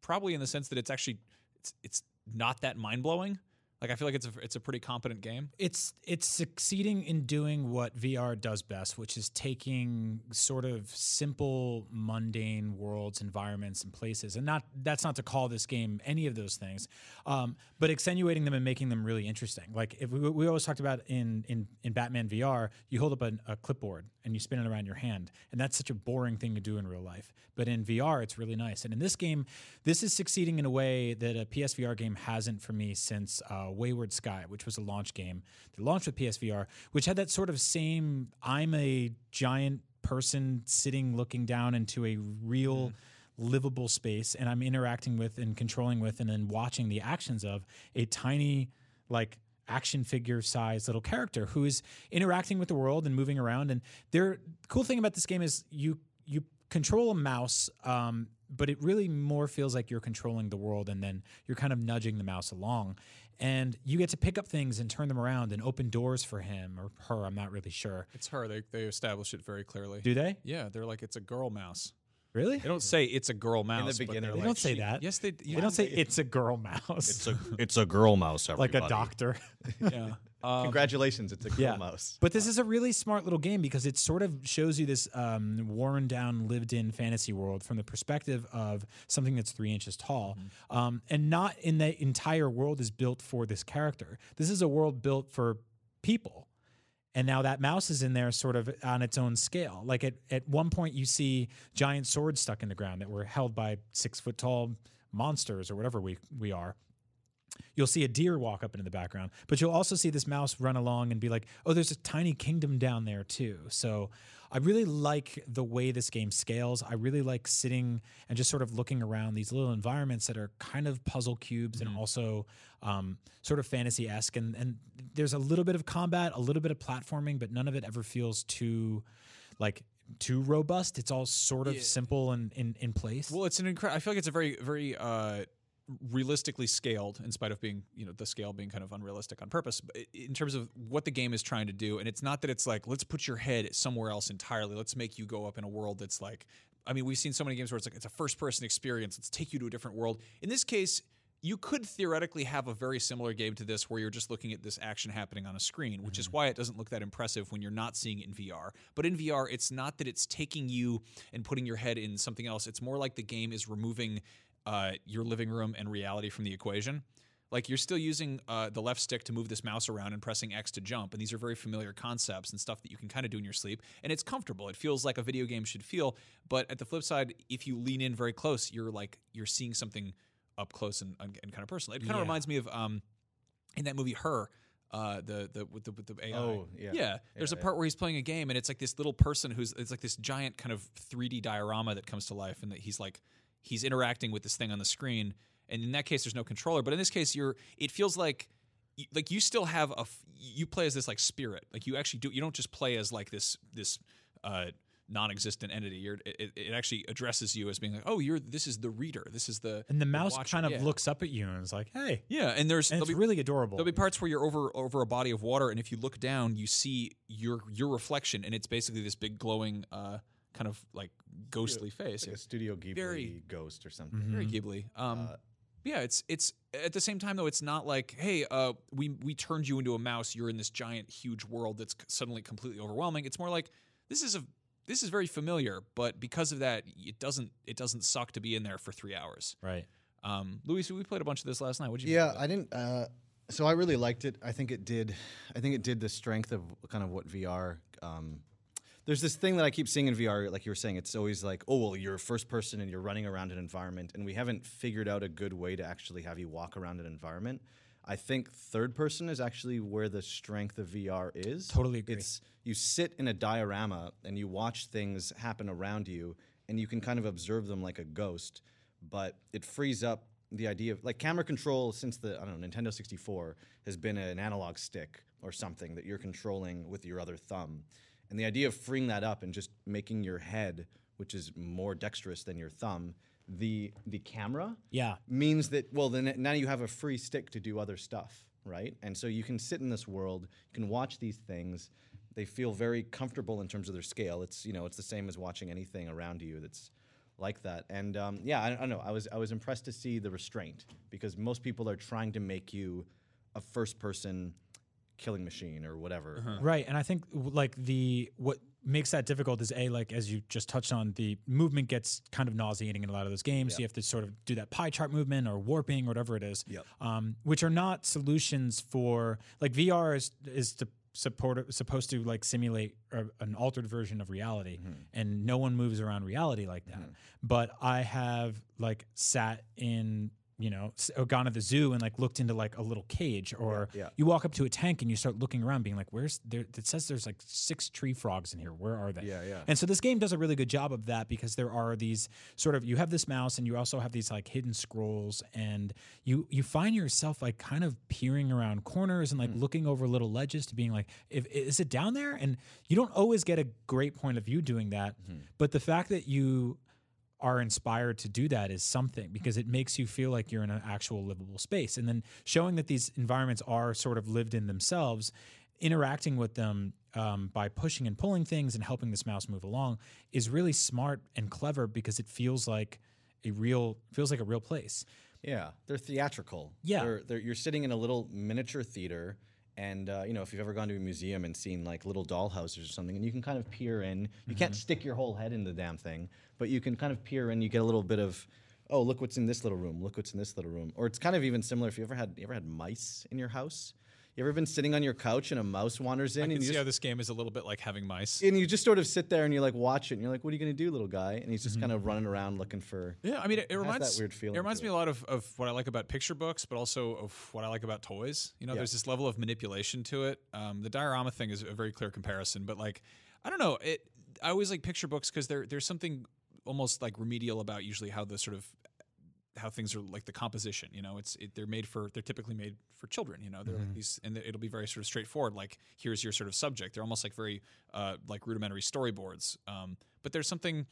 probably in the sense that it's actually it's, it's not that mind blowing. Like I feel like it's a it's a pretty competent game. It's it's succeeding in doing what VR does best, which is taking sort of simple, mundane worlds, environments, and places, and not that's not to call this game any of those things, um, but accentuating them and making them really interesting. Like if we, we always talked about in in in Batman VR, you hold up a, a clipboard and you spin it around your hand, and that's such a boring thing to do in real life. But in VR, it's really nice. And in this game, this is succeeding in a way that a PSVR game hasn't for me since uh, Wayward Sky, which was a launch game that launched with PSVR, which had that sort of same I'm a giant person sitting looking down into a real livable space and I'm interacting with and controlling with and then watching the actions of a tiny like action figure size little character who is interacting with the world and moving around and their cool thing about this game is you you control a mouse um, but it really more feels like you're controlling the world and then you're kind of nudging the mouse along and you get to pick up things and turn them around and open doors for him or her i'm not really sure It's her. They they establish it very clearly. do they yeah, they're like it's a girl mouse. Really They don't say it's a girl mouse. but beginning, they're they like, don't say that. Yes, they. they don't say it's a girl mouse It's a it's a girl mouse. Everybody. [laughs] like a doctor [laughs] Yeah. Um, [laughs] Congratulations, it's a girl yeah. mouse. But this is a really smart little game because it sort of shows you this um, worn down, lived in fantasy world from the perspective of something that's three inches tall. Um, and not in the entire world is built for this character. This is a world built for people. And now that mouse is in there sort of on its own scale. Like at, at one point, you see giant swords stuck in the ground that were held by six foot tall monsters or whatever we, we are you'll see a deer walk up into the background, but you'll also see this mouse run along and be like, oh, there's a tiny kingdom down there too. So I really like the way this game scales. I really like sitting and just sort of looking around these little environments that are kind of puzzle cubes and also um, sort of fantasy esque. And, and there's a little bit of combat, a little bit of platforming, but none of it ever feels too like too robust. It's all sort of simple and in, in place. Well, it's an incredible. I feel like it's a very, very uh, realistically scaled, in spite of being, you know, the scale being kind of unrealistic on purpose. But in terms of what the game is trying to do, and it's not that it's like let's put your head somewhere else entirely. Let's make you go up in a world that's like. I mean, we've seen so many games where it's like it's a first-person experience. Let's take you to a different world. In this case. You could theoretically have a very similar game to this where you're just looking at this action happening on a screen, which is mm-hmm. why it doesn't look that impressive when you're not seeing it in VR. But in VR, it's not that it's taking you and putting your head in something else. It's more like the game is removing uh, your living room and reality from the equation. Like you're still using uh, the left stick to move this mouse around and pressing X to jump, and these are very familiar concepts and stuff that you can kind of do in your sleep, and it's comfortable. It feels like a video game should feel. But at the flip side, if you lean in very close, you're like you're seeing something up close and, and kind of personal. It kind of Yeah. reminds me of um, in that movie Her. Uh, the the with the with the AI. Oh, yeah. yeah. There's Yeah, a part where he's playing a game, and it's like this little person who's it's like this giant kind of 3D diorama that comes to life, and that he's like he's interacting with this thing on the screen. And in that case, there's no controller, but in this case, you're it feels like like you still have a you play as this like spirit, like you actually do. You don't just play as like this this uh, non-existent entity. You're it, it actually addresses you as being like, oh, you're this is the reader. This is the And the mouse watcher." kind of Yeah. looks up at you and is like, "Hey," Yeah, and there's and it's be- really adorable. There'll be parts where you're over over a body of water, and if you look down, you see your your reflection, and it's basically this big glowing, uh, kind of like ghostly face. like a Studio Ghibli Very- ghost or something. Mm-hmm. Very Ghibli. Um, Uh, yeah, it's it's at the same time though. It's not like, hey, uh, we we turned you into a mouse. You're in this giant, huge world that's suddenly completely overwhelming. It's more like this is a this is very familiar, but because of that, it doesn't it doesn't suck to be in there for three hours. right. Um, Luis, we played a bunch of this last night. What you? Yeah, think of it? I didn't. Uh, so I really liked it. I think it did. I think it did the strength of kind of what VR. Um, there's this thing that I keep seeing in VR, like you were saying. It's always like, oh well, you're a first person and you're running around an environment, and we haven't figured out a good way to actually have you walk around an environment. I think third person is actually where the strength of VR is. Totally agree. It's you sit in a diorama and you watch things happen around you, and you can kind of observe them like a ghost. But it frees up the idea of like camera control since the I don't know Nintendo 64 has been an analog stick or something that you're controlling with your other thumb, and the idea of freeing that up and just making your head, which is more dexterous than your thumb, the the camera Yeah. means that well then now you have a free stick to do other stuff right? And so you can sit in this world you can watch these things. They feel very comfortable in terms of their scale. It's you know it's the same as watching anything around you that's like that. And um, yeah I, I don't know. I was i was impressed to see the restraint because most people are trying to make you a first person killing machine or whatever uh-huh. Right, and I think like the what makes that difficult is a like as you just touched on the movement gets kind of nauseating in a lot of those games. You have to sort of do that pie chart movement or warping or whatever it is, Yep. um, which are not solutions for like VR is is to support supposed to like simulate a, an altered version of reality, mm-hmm. and no one moves around reality like that. Mm-hmm. But I have like sat in. You know, or gone to the zoo and like looked into like a little cage, or yeah. you walk up to a tank and you start looking around, being like, "Where's there?" It says there's like six tree frogs in here. Where are they? Yeah, yeah. And so this game does a really good job of that because there are these sort of you have this mouse and you also have these like hidden scrolls and you you find yourself like kind of peering around corners and like Hmm. looking over little ledges to being like, if is it down there? And you don't always get a great point of view doing that, Hmm. but the fact that you are inspired to do that is something because it makes you feel like you're in an actual livable space. And then showing that these environments are sort of lived in themselves, interacting with them um, by pushing and pulling things and helping this mouse move along is really smart and clever because it feels like a real feels like a real place. Yeah, they're theatrical. Yeah. they're, they're, you're sitting in a little miniature theater, and uh, you know if you've ever gone to a museum and seen like little dollhouses or something, and you can kind of peer in. You can't stick your whole head in the damn thing, but you can kind of peer in. You get a little bit of, oh look what's in this little room. Look what's in this little room. Or it's kind of even similar. If you ever had you ever had mice in your house, you ever been sitting on your couch and a mouse wanders in I and you see just how this game is a little bit like having mice. and you just sort of sit there and you like watch it and you're like, what are you gonna do, little guy? And he's just Mm-hmm. kind of running around looking for. Yeah, I mean, it, it reminds that weird feeling It reminds me it. a lot of, of what I like about picture books, but also of what I like about toys. You know, Yeah. there's this level of manipulation to it. Um, the diorama thing is a very clear comparison, but like, I don't know. It. I always like picture books because there there's something almost like remedial about usually how the sort of how things are like the composition. You know, it's it, they're made for they're typically made for children. You know, they're like these, and it'll be very sort of straightforward. Like here's your sort of subject. They're almost like very uh, like rudimentary storyboards. Um, but there's something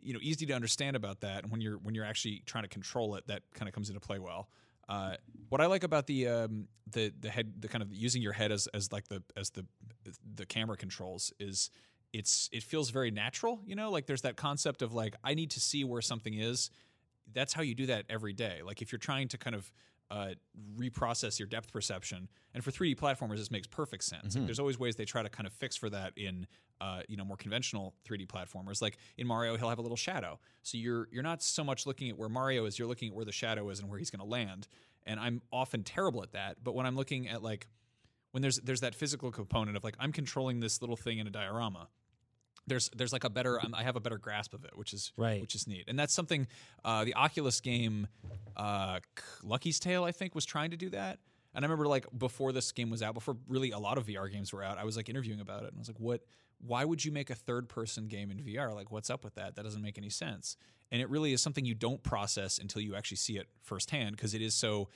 you know easy to understand about that. And when you're when you're actually trying to control it, that kind of comes into play well. Uh, what I like about the um, the the head the kind of using your head as as like the as the the camera controls is it's it feels very natural. You know, like there's that concept of like I need to see where something is that's how you do that every day. Like if you're trying to kind of uh, reprocess your depth perception, and for 3D platformers, this makes perfect sense. Like, there's always ways they try to kind of fix for that in uh, you know more conventional 3D platformers. Like in Mario, he'll have a little shadow, so you're you're not so much looking at where Mario is, you're looking at where the shadow is and where he's going to land. and I'm often terrible at that. But when I'm looking at like when there's there's that physical component of like I'm controlling this little thing in a diorama. There's there's like a better um, I have a better grasp of it, which is Right. which is neat, and that's something uh, the Oculus game uh, Lucky's Tale I think was trying to do that. And I remember like before this game was out, before really a lot of VR games were out, I was like interviewing about it, and I was like, "What? Why would you make a third person game in VR? Like, what's up with that? That doesn't make any sense." And it really is something you don't process until you actually see it firsthand because it is so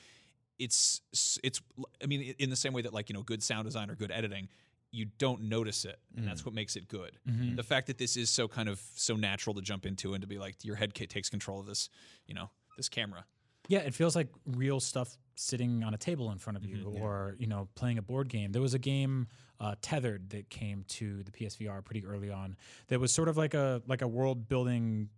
it's it's i mean in the same way that like you know good sound design or good editing you don't notice it and that's mm. what makes it good. Mm-hmm. The fact that this is so kind of so natural to jump into and to be like your head takes control of this you know this camera. Yeah, it feels like real stuff sitting on a table in front of you, mm-hmm. or you know, playing a board game. There was a game, uh, Tethered, that came to the PSVR pretty early on. That was sort of like a like a world building,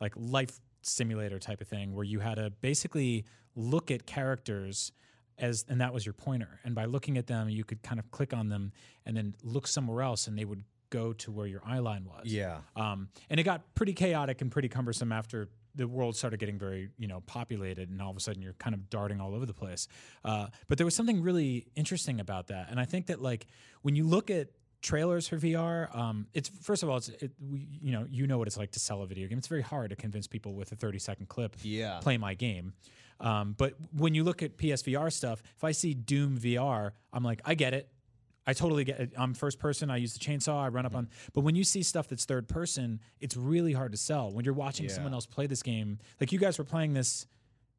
like life simulator type of thing, where you had to basically look at characters as and that was your pointer, and by looking at them, you could kind of click on them and then look somewhere else, and they would go to where your eye line was. Yeah. Um, and it got pretty chaotic and pretty cumbersome after the world started getting very, you know, populated, and all of a sudden you're kind of darting all over the place. Uh, but there was something really interesting about that, and I think that like when you look at trailers for VR, um, it's first of all, it's it, we, you know, you know what it's like to sell a video game. It's very hard to convince people with a 30 second clip, Yeah. play my game. Um, but when you look at PSVR stuff, if I see Doom VR, I'm like, I get it. I totally get it. I'm first person. I use the chainsaw. I run up on. But when you see stuff that's third person, it's really hard to sell. When you're watching someone else play this game, like you guys were playing this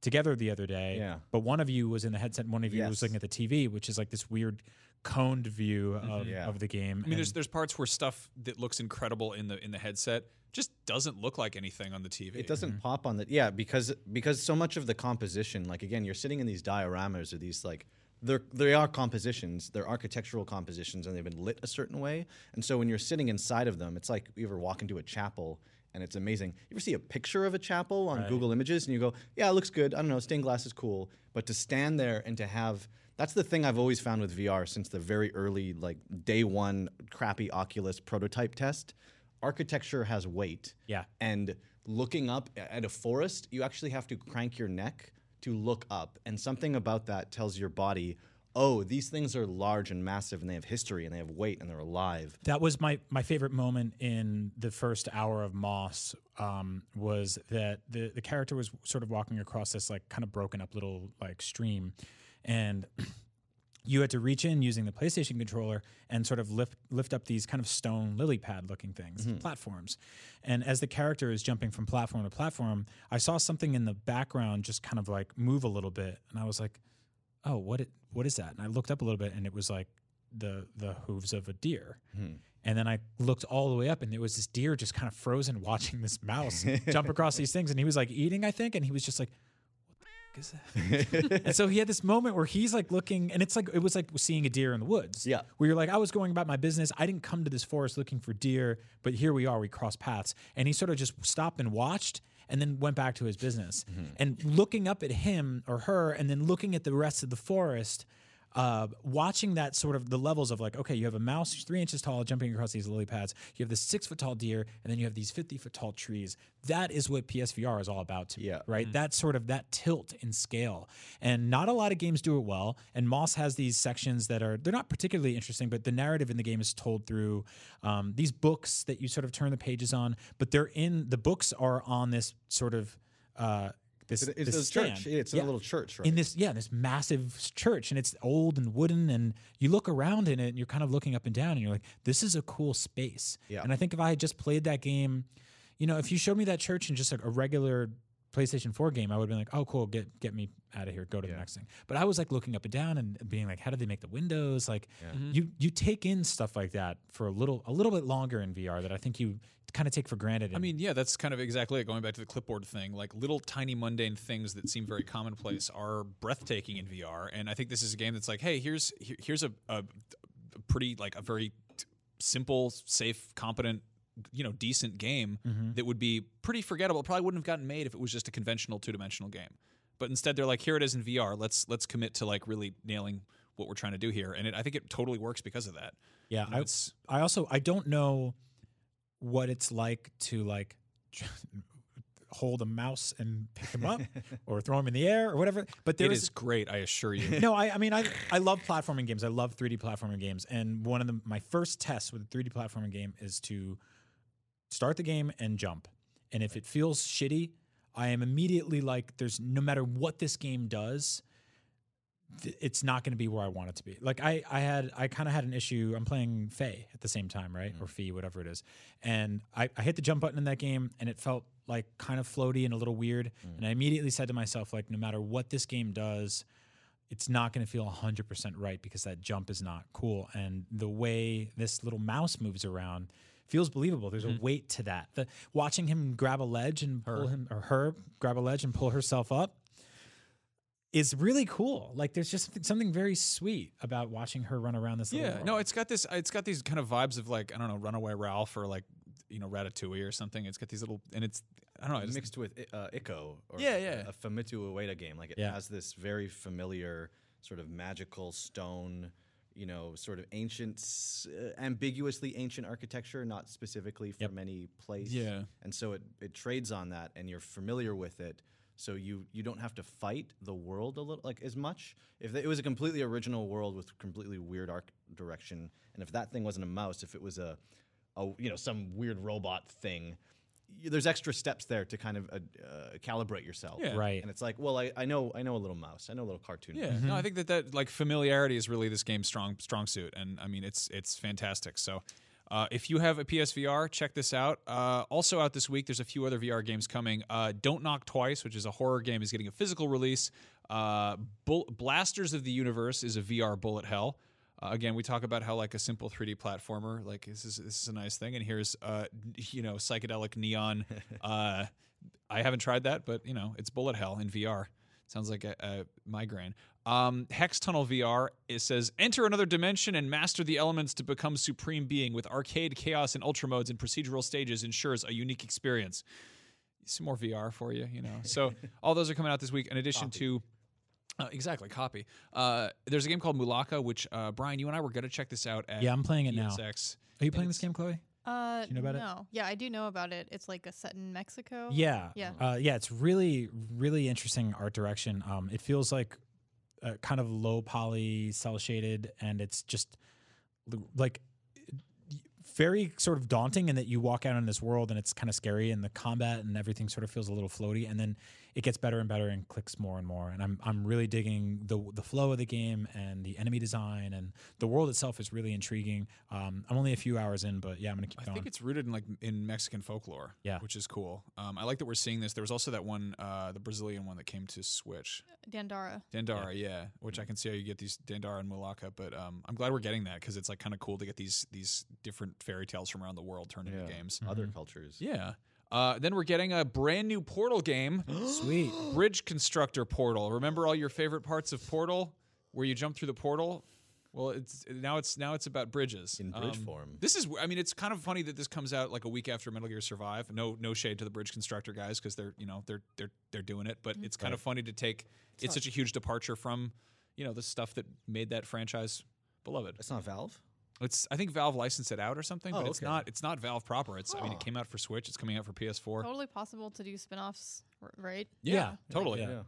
together the other day. Yeah. But one of you was in the headset, and one of you was looking at the TV, which is like this weird coned view of, Yeah. of the game. i mean there's there's parts where stuff that looks incredible in the in the headset just doesn't look like anything on the tv It doesn't mm-hmm. pop on the yeah because because so much of the composition like again you're sitting in these dioramas or these like they're they are compositions they're architectural compositions and they've been lit a certain way. And so when you're sitting inside of them it's like you ever walk into a chapel and it's amazing. You ever see a picture of a chapel on Google Images and you go yeah it looks good. I don't know stained glass is cool. But to stand there and to have that's the thing I've always found with VR since the very early like day one crappy Oculus prototype test architecture has weight Yeah. and looking up at a forest, you actually have to crank your neck to look up. And something about that tells your body, oh, these things are large and massive and they have history and they have weight and they're alive. That was my my favorite moment in the first hour of Moss. Um, was that the the character was sort of walking across this like kind of broken up little like stream, and [clears throat] you had to reach in using the PlayStation controller and sort of lift lift up these kind of stone lily pad looking things, mm-hmm. platforms. And as the character is jumping from platform to platform, I saw something in the background just kind of like move a little bit, and I was like, "Oh, what it what is that?" And I looked up a little bit, and it was like the the hooves of a deer. Hmm. And then I looked all the way up, and there was this deer just kind of frozen, watching this mouse [laughs] jump across these things, and he was like eating, I think, and he was just like, "What the fuck is that?" [laughs] and so he had this moment where he's like looking, and it's like it was like seeing a deer in the woods. Yeah. where you're like, I was going about my business. I didn't come to this forest looking for deer, but here we are. We crossed paths, and he sort of just stopped and watched. And then went back to his business. Mm-hmm. And looking up at him or her, and then looking at the rest of the forest, uh, watching that sort of the levels of like, okay, you have a mouse who's three inches tall jumping across these lily pads. You have this six foot tall deer, and then you have these 50 foot tall trees. That is what PSVR is all about to me, Yeah. right? That sort of that tilt in scale. And not a lot of games do it well. And Moss has these sections that are, they're not particularly interesting, but the narrative in the game is told through um, these books that you sort of turn the pages on, but they're in, the books are on this sort of, uh, this, It's, it's this a church. It's in a little church, right? In this, yeah, this massive church, and it's old and wooden, and you look around in it, and you're kind of looking up and down, and you're like, "This is a cool space." Yeah. And I think if I had just played that game, you know, if you showed me that church in just like a regular PlayStation 4 game, I would have been like, "Oh, cool, get get me out of here, go to the next thing." But I was like looking up and down and being like, "How did they make the windows?" Like, mm-hmm. you you take in stuff like that for a little a little bit longer in VR that I think you kind of take for granted. I mean, yeah, that's kind of exactly it. Going back to the clipboard thing, like little tiny mundane things that seem very commonplace are breathtaking in VR. And I think this is a game that's like, hey, here's here- here's a, a, a pretty like a very t- simple, safe, competent, you know, decent game mm-hmm. that would be pretty forgettable. It probably wouldn't have gotten made if it was just a conventional two dimensional game. But instead, they're like, here it is in VR. Let's let's commit to like really nailing what we're trying to do here. And it, I think it totally works because of that. Yeah, You know, I, I also I don't know what it's like to like [laughs] hold a mouse and pick him up [laughs] or throw him in the air or whatever. But there It is is great, I assure you. no, I, [laughs] I mean, I, I love platforming games. I love 3D platforming games. And one of the, my first tests with a 3D platforming game is to start the game and jump. And if it feels shitty, I am immediately like, there's no matter what this game does, th- it's not going to be where I want it to be. Like I, I had, I kind of had an issue. I'm playing Faye at the same time, right? Mm. Or Fee, whatever it is. And I, I hit the jump button in that game, and it felt like kind of floaty and a little weird. Mm. And I immediately said to myself, like, no matter what this game does, it's not going to feel 100% right because that jump is not cool. And the way this little mouse moves around feels believable. There's a weight to that. The watching him grab a ledge and pull him or her grab a ledge and pull herself up is really cool. Like there's just something- something very sweet about watching her run around this. little Yeah, world. no, it's got this. It's got these kind of vibes of like I don't know, Runaway Ralph or like you know Ratatouille or something. It's got these little and it's I don't know. It's, mixed with uh, Ico or Yeah, a- yeah. a Fumito Ueda game. Like it Yeah. has this very familiar sort of magical stone, you know, sort of ancient, uh, ambiguously ancient architecture, not specifically from Yep. any place. Yeah. and so it it trades on that, and you're familiar with it. So you you don't have to fight the world a little like as much. If it was a completely original world with completely weird art direction, and if that thing wasn't a mouse, if it was a, a you know some weird robot thing, there's extra steps there to kind of uh, uh, calibrate yourself. Yeah. Right. And it's like, well, I, I know I know a little mouse, I know a little cartoon. Yeah, mouse. no, I think that that like familiarity is really this game's strong strong suit, and I mean it's it's fantastic. So. Uh, if you have a PSVR, check this out. Uh, also out this week, there's a few other VR games coming. Uh, Don't Knock Twice, which is a horror game, is getting a physical release. Uh, Bull- Blasters of the Universe is a VR bullet hell. Uh, again, we talk about how like a simple 3D platformer, like this is this is a nice thing. And here's uh, you know psychedelic neon. [laughs] uh, I haven't tried that, but you know it's bullet hell in VR. Sounds like a, a migraine. Um, Hex Tunnel VR it says enter another dimension and master the elements to become supreme being with arcade chaos and ultra modes and procedural stages ensures a unique experience. Some more VR for you, you know. So [laughs] all those are coming out this week. In addition to uh, exactly copy. Uh, there's a game called Mulaka, which uh, Brian, you and I were going to check this out. At Yeah, I'm playing it now. PSX. Are you And playing this game, Chloi? Uh, you know about it? no. Yeah, I do know about it. It's like a set in Mexico. Yeah, Yeah. uh, yeah. It's really, really interesting art direction. Um, it feels like uh, kind of low poly, cell shaded, and it's just l- like very sort of daunting in that you walk out in this world and it's kind of scary and the combat and everything sort of feels a little floaty and then it gets better and better and clicks more and more and I'm I'm really digging the the flow of the game and the enemy design and the world itself is really intriguing. Um, I'm only a few hours in, but yeah, I'm gonna keep I going. think it's rooted in like in Mexican folklore. Yeah. which is cool. Um, I like that we're seeing this. There was also that one, uh, the Brazilian one that came to Switch, Dandara. Dandara, yeah. which I can see how you get these Dandara and Mulaka. But um, I'm glad we're getting that because it's like kind of cool to get these these different fairy tales from around the world turned into games. Other cultures. Yeah. Uh, then we're getting a brand new Portal game, [gasps] Sweet. Bridge Constructor Portal. Remember all your favorite parts of Portal, where you jump through the portal? Well, it's now it's now it's about bridges In bridge Um, form. This is, I mean, it's kind of funny that this comes out like a week after Metal Gear Survive. No, no shade to the Bridge Constructor guys because they're, you know, they're they're they're doing it. But it's kind of funny to take. It's, such a huge departure from, you know, the stuff that made that franchise beloved. It's not Valve. It's I think Valve licensed it out or something, Oh, but it's okay. not it's not Valve proper. It's I mean, it came out for Switch. It's coming out for PS4. Totally possible to do spin-offs, right? Yeah, totally. Yeah.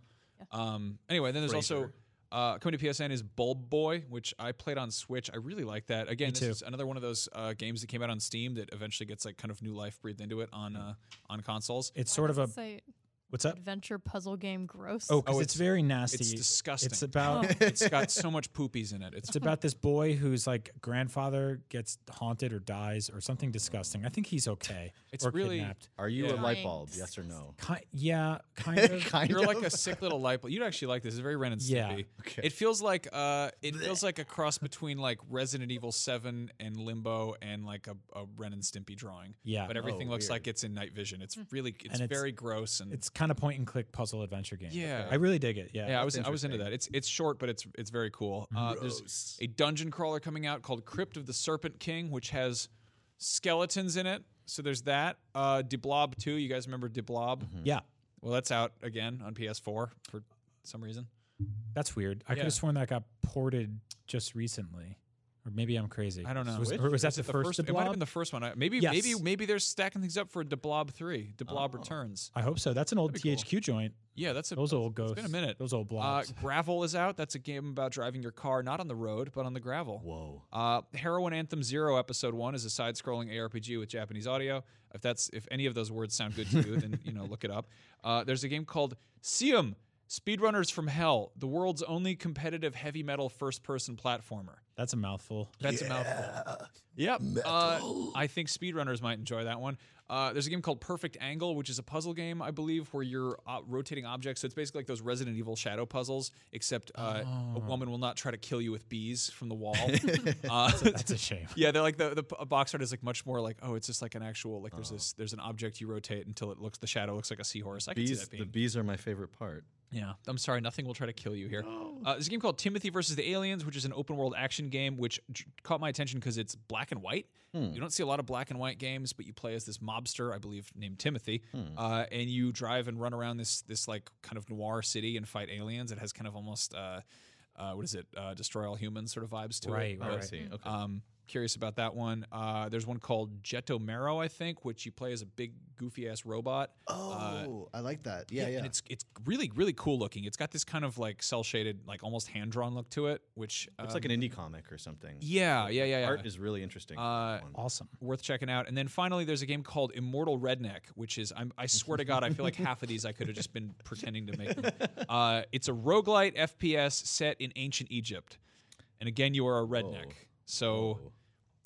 Um, anyway, then there's also uh, coming to PSN is Bulb Boy, which I played on Switch. I really like that. Again, this too. is another one of those uh, games that came out on Steam that eventually gets like kind of new life breathed into it on uh, on consoles. It's Why sort of a say what's up? adventure puzzle game gross. Oh, 'cause Oh, it's, it's- very nasty. It's disgusting. It's about it's got so much poopies in it. It's it's about this boy whose like grandfather gets haunted or dies or something disgusting. I think he's okay. [laughs] It's or really- kidnapped. Are you Yeah. a light bulb? Yes or no? Ki- yeah, [laughs] kind of. kind You're of. like a sick little light bulb. You'd actually like this. It's very Ren and Stimpy. Yeah. Stimpy. Okay. It feels like uh, it feels like a cross between like Resident Evil Seven and Limbo and like a, a Ren and Stimpy drawing. Yeah. but everything Oh, looks weird. like it's in night vision. It's really it's, And it's- very gross and It's kind of point and click puzzle adventure game. Yeah. I really dig it. Yeah. yeah. I was I was into that. It's it's short, but it's it's very cool. Uh, there's a dungeon crawler coming out called Crypt of the Serpent King, which has skeletons in it. So there's that. Uh, Deblob 2. You guys remember Deblob? Yeah. Well, that's out again on PS4 for some reason. That's weird. I could Yeah. have sworn that got ported just recently. Or maybe I'm crazy. I don't know. Was, or was that it the first? It might have been the first one. Maybe, Yes. maybe, maybe they're stacking things up for De Blob Three. De Blob Oh. returns. I hope so. That's an old That'd cool. THQ joint. Yeah, that's a Those old It's ghosts. been a minute. Those old Uh, blobs. Gravel is out. That's a game about driving your car not on the road but on the gravel. Whoa. Uh, Heroine Anthem Zero Episode One is a side-scrolling ARPG with Japanese audio. If that's if any of those words sound good to you, then you know look it up. Uh, there's a game called Seum Speedrunners from Hell, the world's only competitive heavy metal first-person platformer. That's a mouthful. That's a mouthful. Yep. Uh, I think speedrunners might enjoy that one. Uh, there's a game called Perfect Angle, which is a puzzle game, I believe, where you're uh, rotating objects. So it's basically like those Resident Evil shadow puzzles, except uh, a woman will not try to kill you with bees from the wall. [laughs] uh, That's a shame. [laughs] yeah, they're like the the p- box art is like much more like oh, it's just like an actual like there's this there's an object you rotate until it looks the shadow looks like a seahorse. I can see Bees. that The bees are my favorite part. Yeah, I'm sorry, nothing will try to kill you here. Uh, there's a game called Timothy versus the Aliens, which is an open world action game, which j- caught my attention because it's black and white. You don't see a lot of black and white games, but you play as this mobster, I believe, named Timothy, uh, and you drive and run around this this like kind of noir city and fight aliens. It has kind of almost uh, uh, what is it, uh, destroy all humans sort of vibes to Right, it. right, I right. see. Okay. Um, curious about that one. Uh, there's one called Jettomero, I think, which you play as a big goofy ass robot. Oh, I like that. Yeah, yeah. And it's it's really really cool looking. It's got this kind of like cell shaded, like almost hand drawn look to it, which it's like um, an indie comic or something. yeah yeah yeah yeah. Art is really interesting. Uh. Awesome. worth checking out. And then finally, there's a game called Immortal Redneck, which is I'm, I swear to God, I feel like [laughs] half of these I could have just been pretending to make them. Uh, it's a roguelite FPS set in ancient Egypt, and again, you are a redneck. So.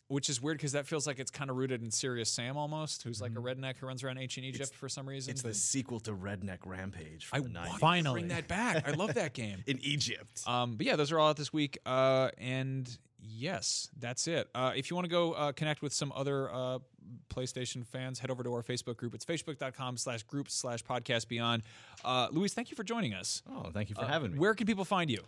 Whoa. Which is weird because that feels like it's kind of rooted in Serious Sam almost, who's like a redneck who runs around ancient Egypt for some reason. It's the sequel to Redneck Rampage I the want 90s. Finally. bring that back. I love that game. [laughs] in Egypt. Um, but yeah, those are all out this week. Uh, and yes, that's it. Uh, if you want to go uh, connect with some other uh, PlayStation fans, head over to our Facebook group. It's facebook.com slash groups slash podcast beyond. Uh, Luis, thank you for joining us. oh, thank you for having me. Where can people find you?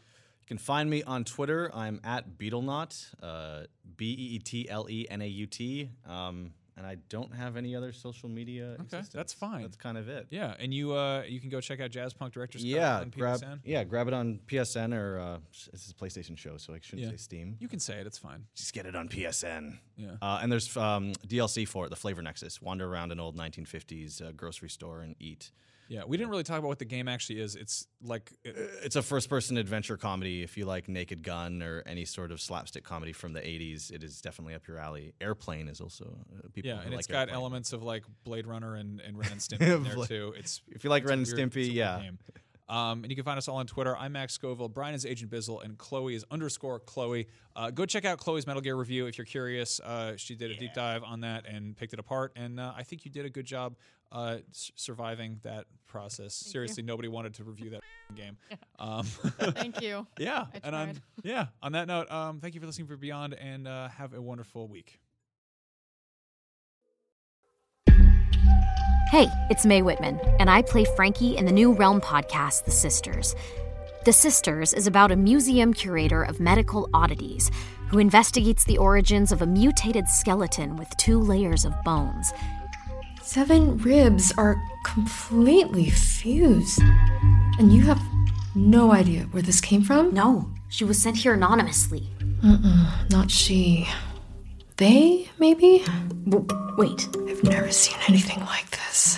You can find me on Twitter. I'm at Beetlenaut, uh, B E E T L E N A U T. Um, and I don't have any other social media. Okay, existence. that's fine. That's kind of it. Yeah, and you uh, you can go check out Jazzpunk Director's Cut Yeah, on grab PSN. yeah, grab it on PSN or uh, this is a PlayStation show, so I shouldn't Yeah. say Steam. You can say it. It's fine. Just get it on PSN. Yeah. Uh, and there's um, DLC for it, the Flavor Nexus. Wander around an old 1950s uh, grocery store and eat. Yeah, we didn't really talk about what the game actually is. It's like uh, It's a first-person adventure comedy. If you like Naked Gun or any sort of slapstick comedy from the '80s, it is definitely up your alley. Airplane is also uh, people. yeah, who and like it's got Airplane. elements of like Blade Runner and, and Ren and [laughs] Stimpy in there too. It's If you like Ren and weird- Stimpy, weird yeah. Um, and you can find us all on Twitter. I'm Max Scoville. Brian is Agent Bizzle, and Chloi is underscore Chloi. Uh, go check out Chloi's Metal Gear review if you're curious. Uh, she did a deep dive on that and picked it apart, and uh, I think you did a good job uh, s- surviving that process. Seriously, nobody wanted to review that [laughs] game. Um, [laughs] Thank you. [laughs] yeah, I and on tried. yeah, on that note, um, thank you for listening for Beyond, and uh, have a wonderful week. Hey, it's Mae Whitman, and I play Frankie in the new Realm podcast, The Sisters. The Sisters is about a museum curator of medical oddities who investigates the origins of a mutated skeleton with two layers of bones. Seven ribs are completely fused. And you have no idea where this came from? No, she was sent here anonymously. Mm-mm, Not she. They, maybe? W- wait. I've never seen anything like this.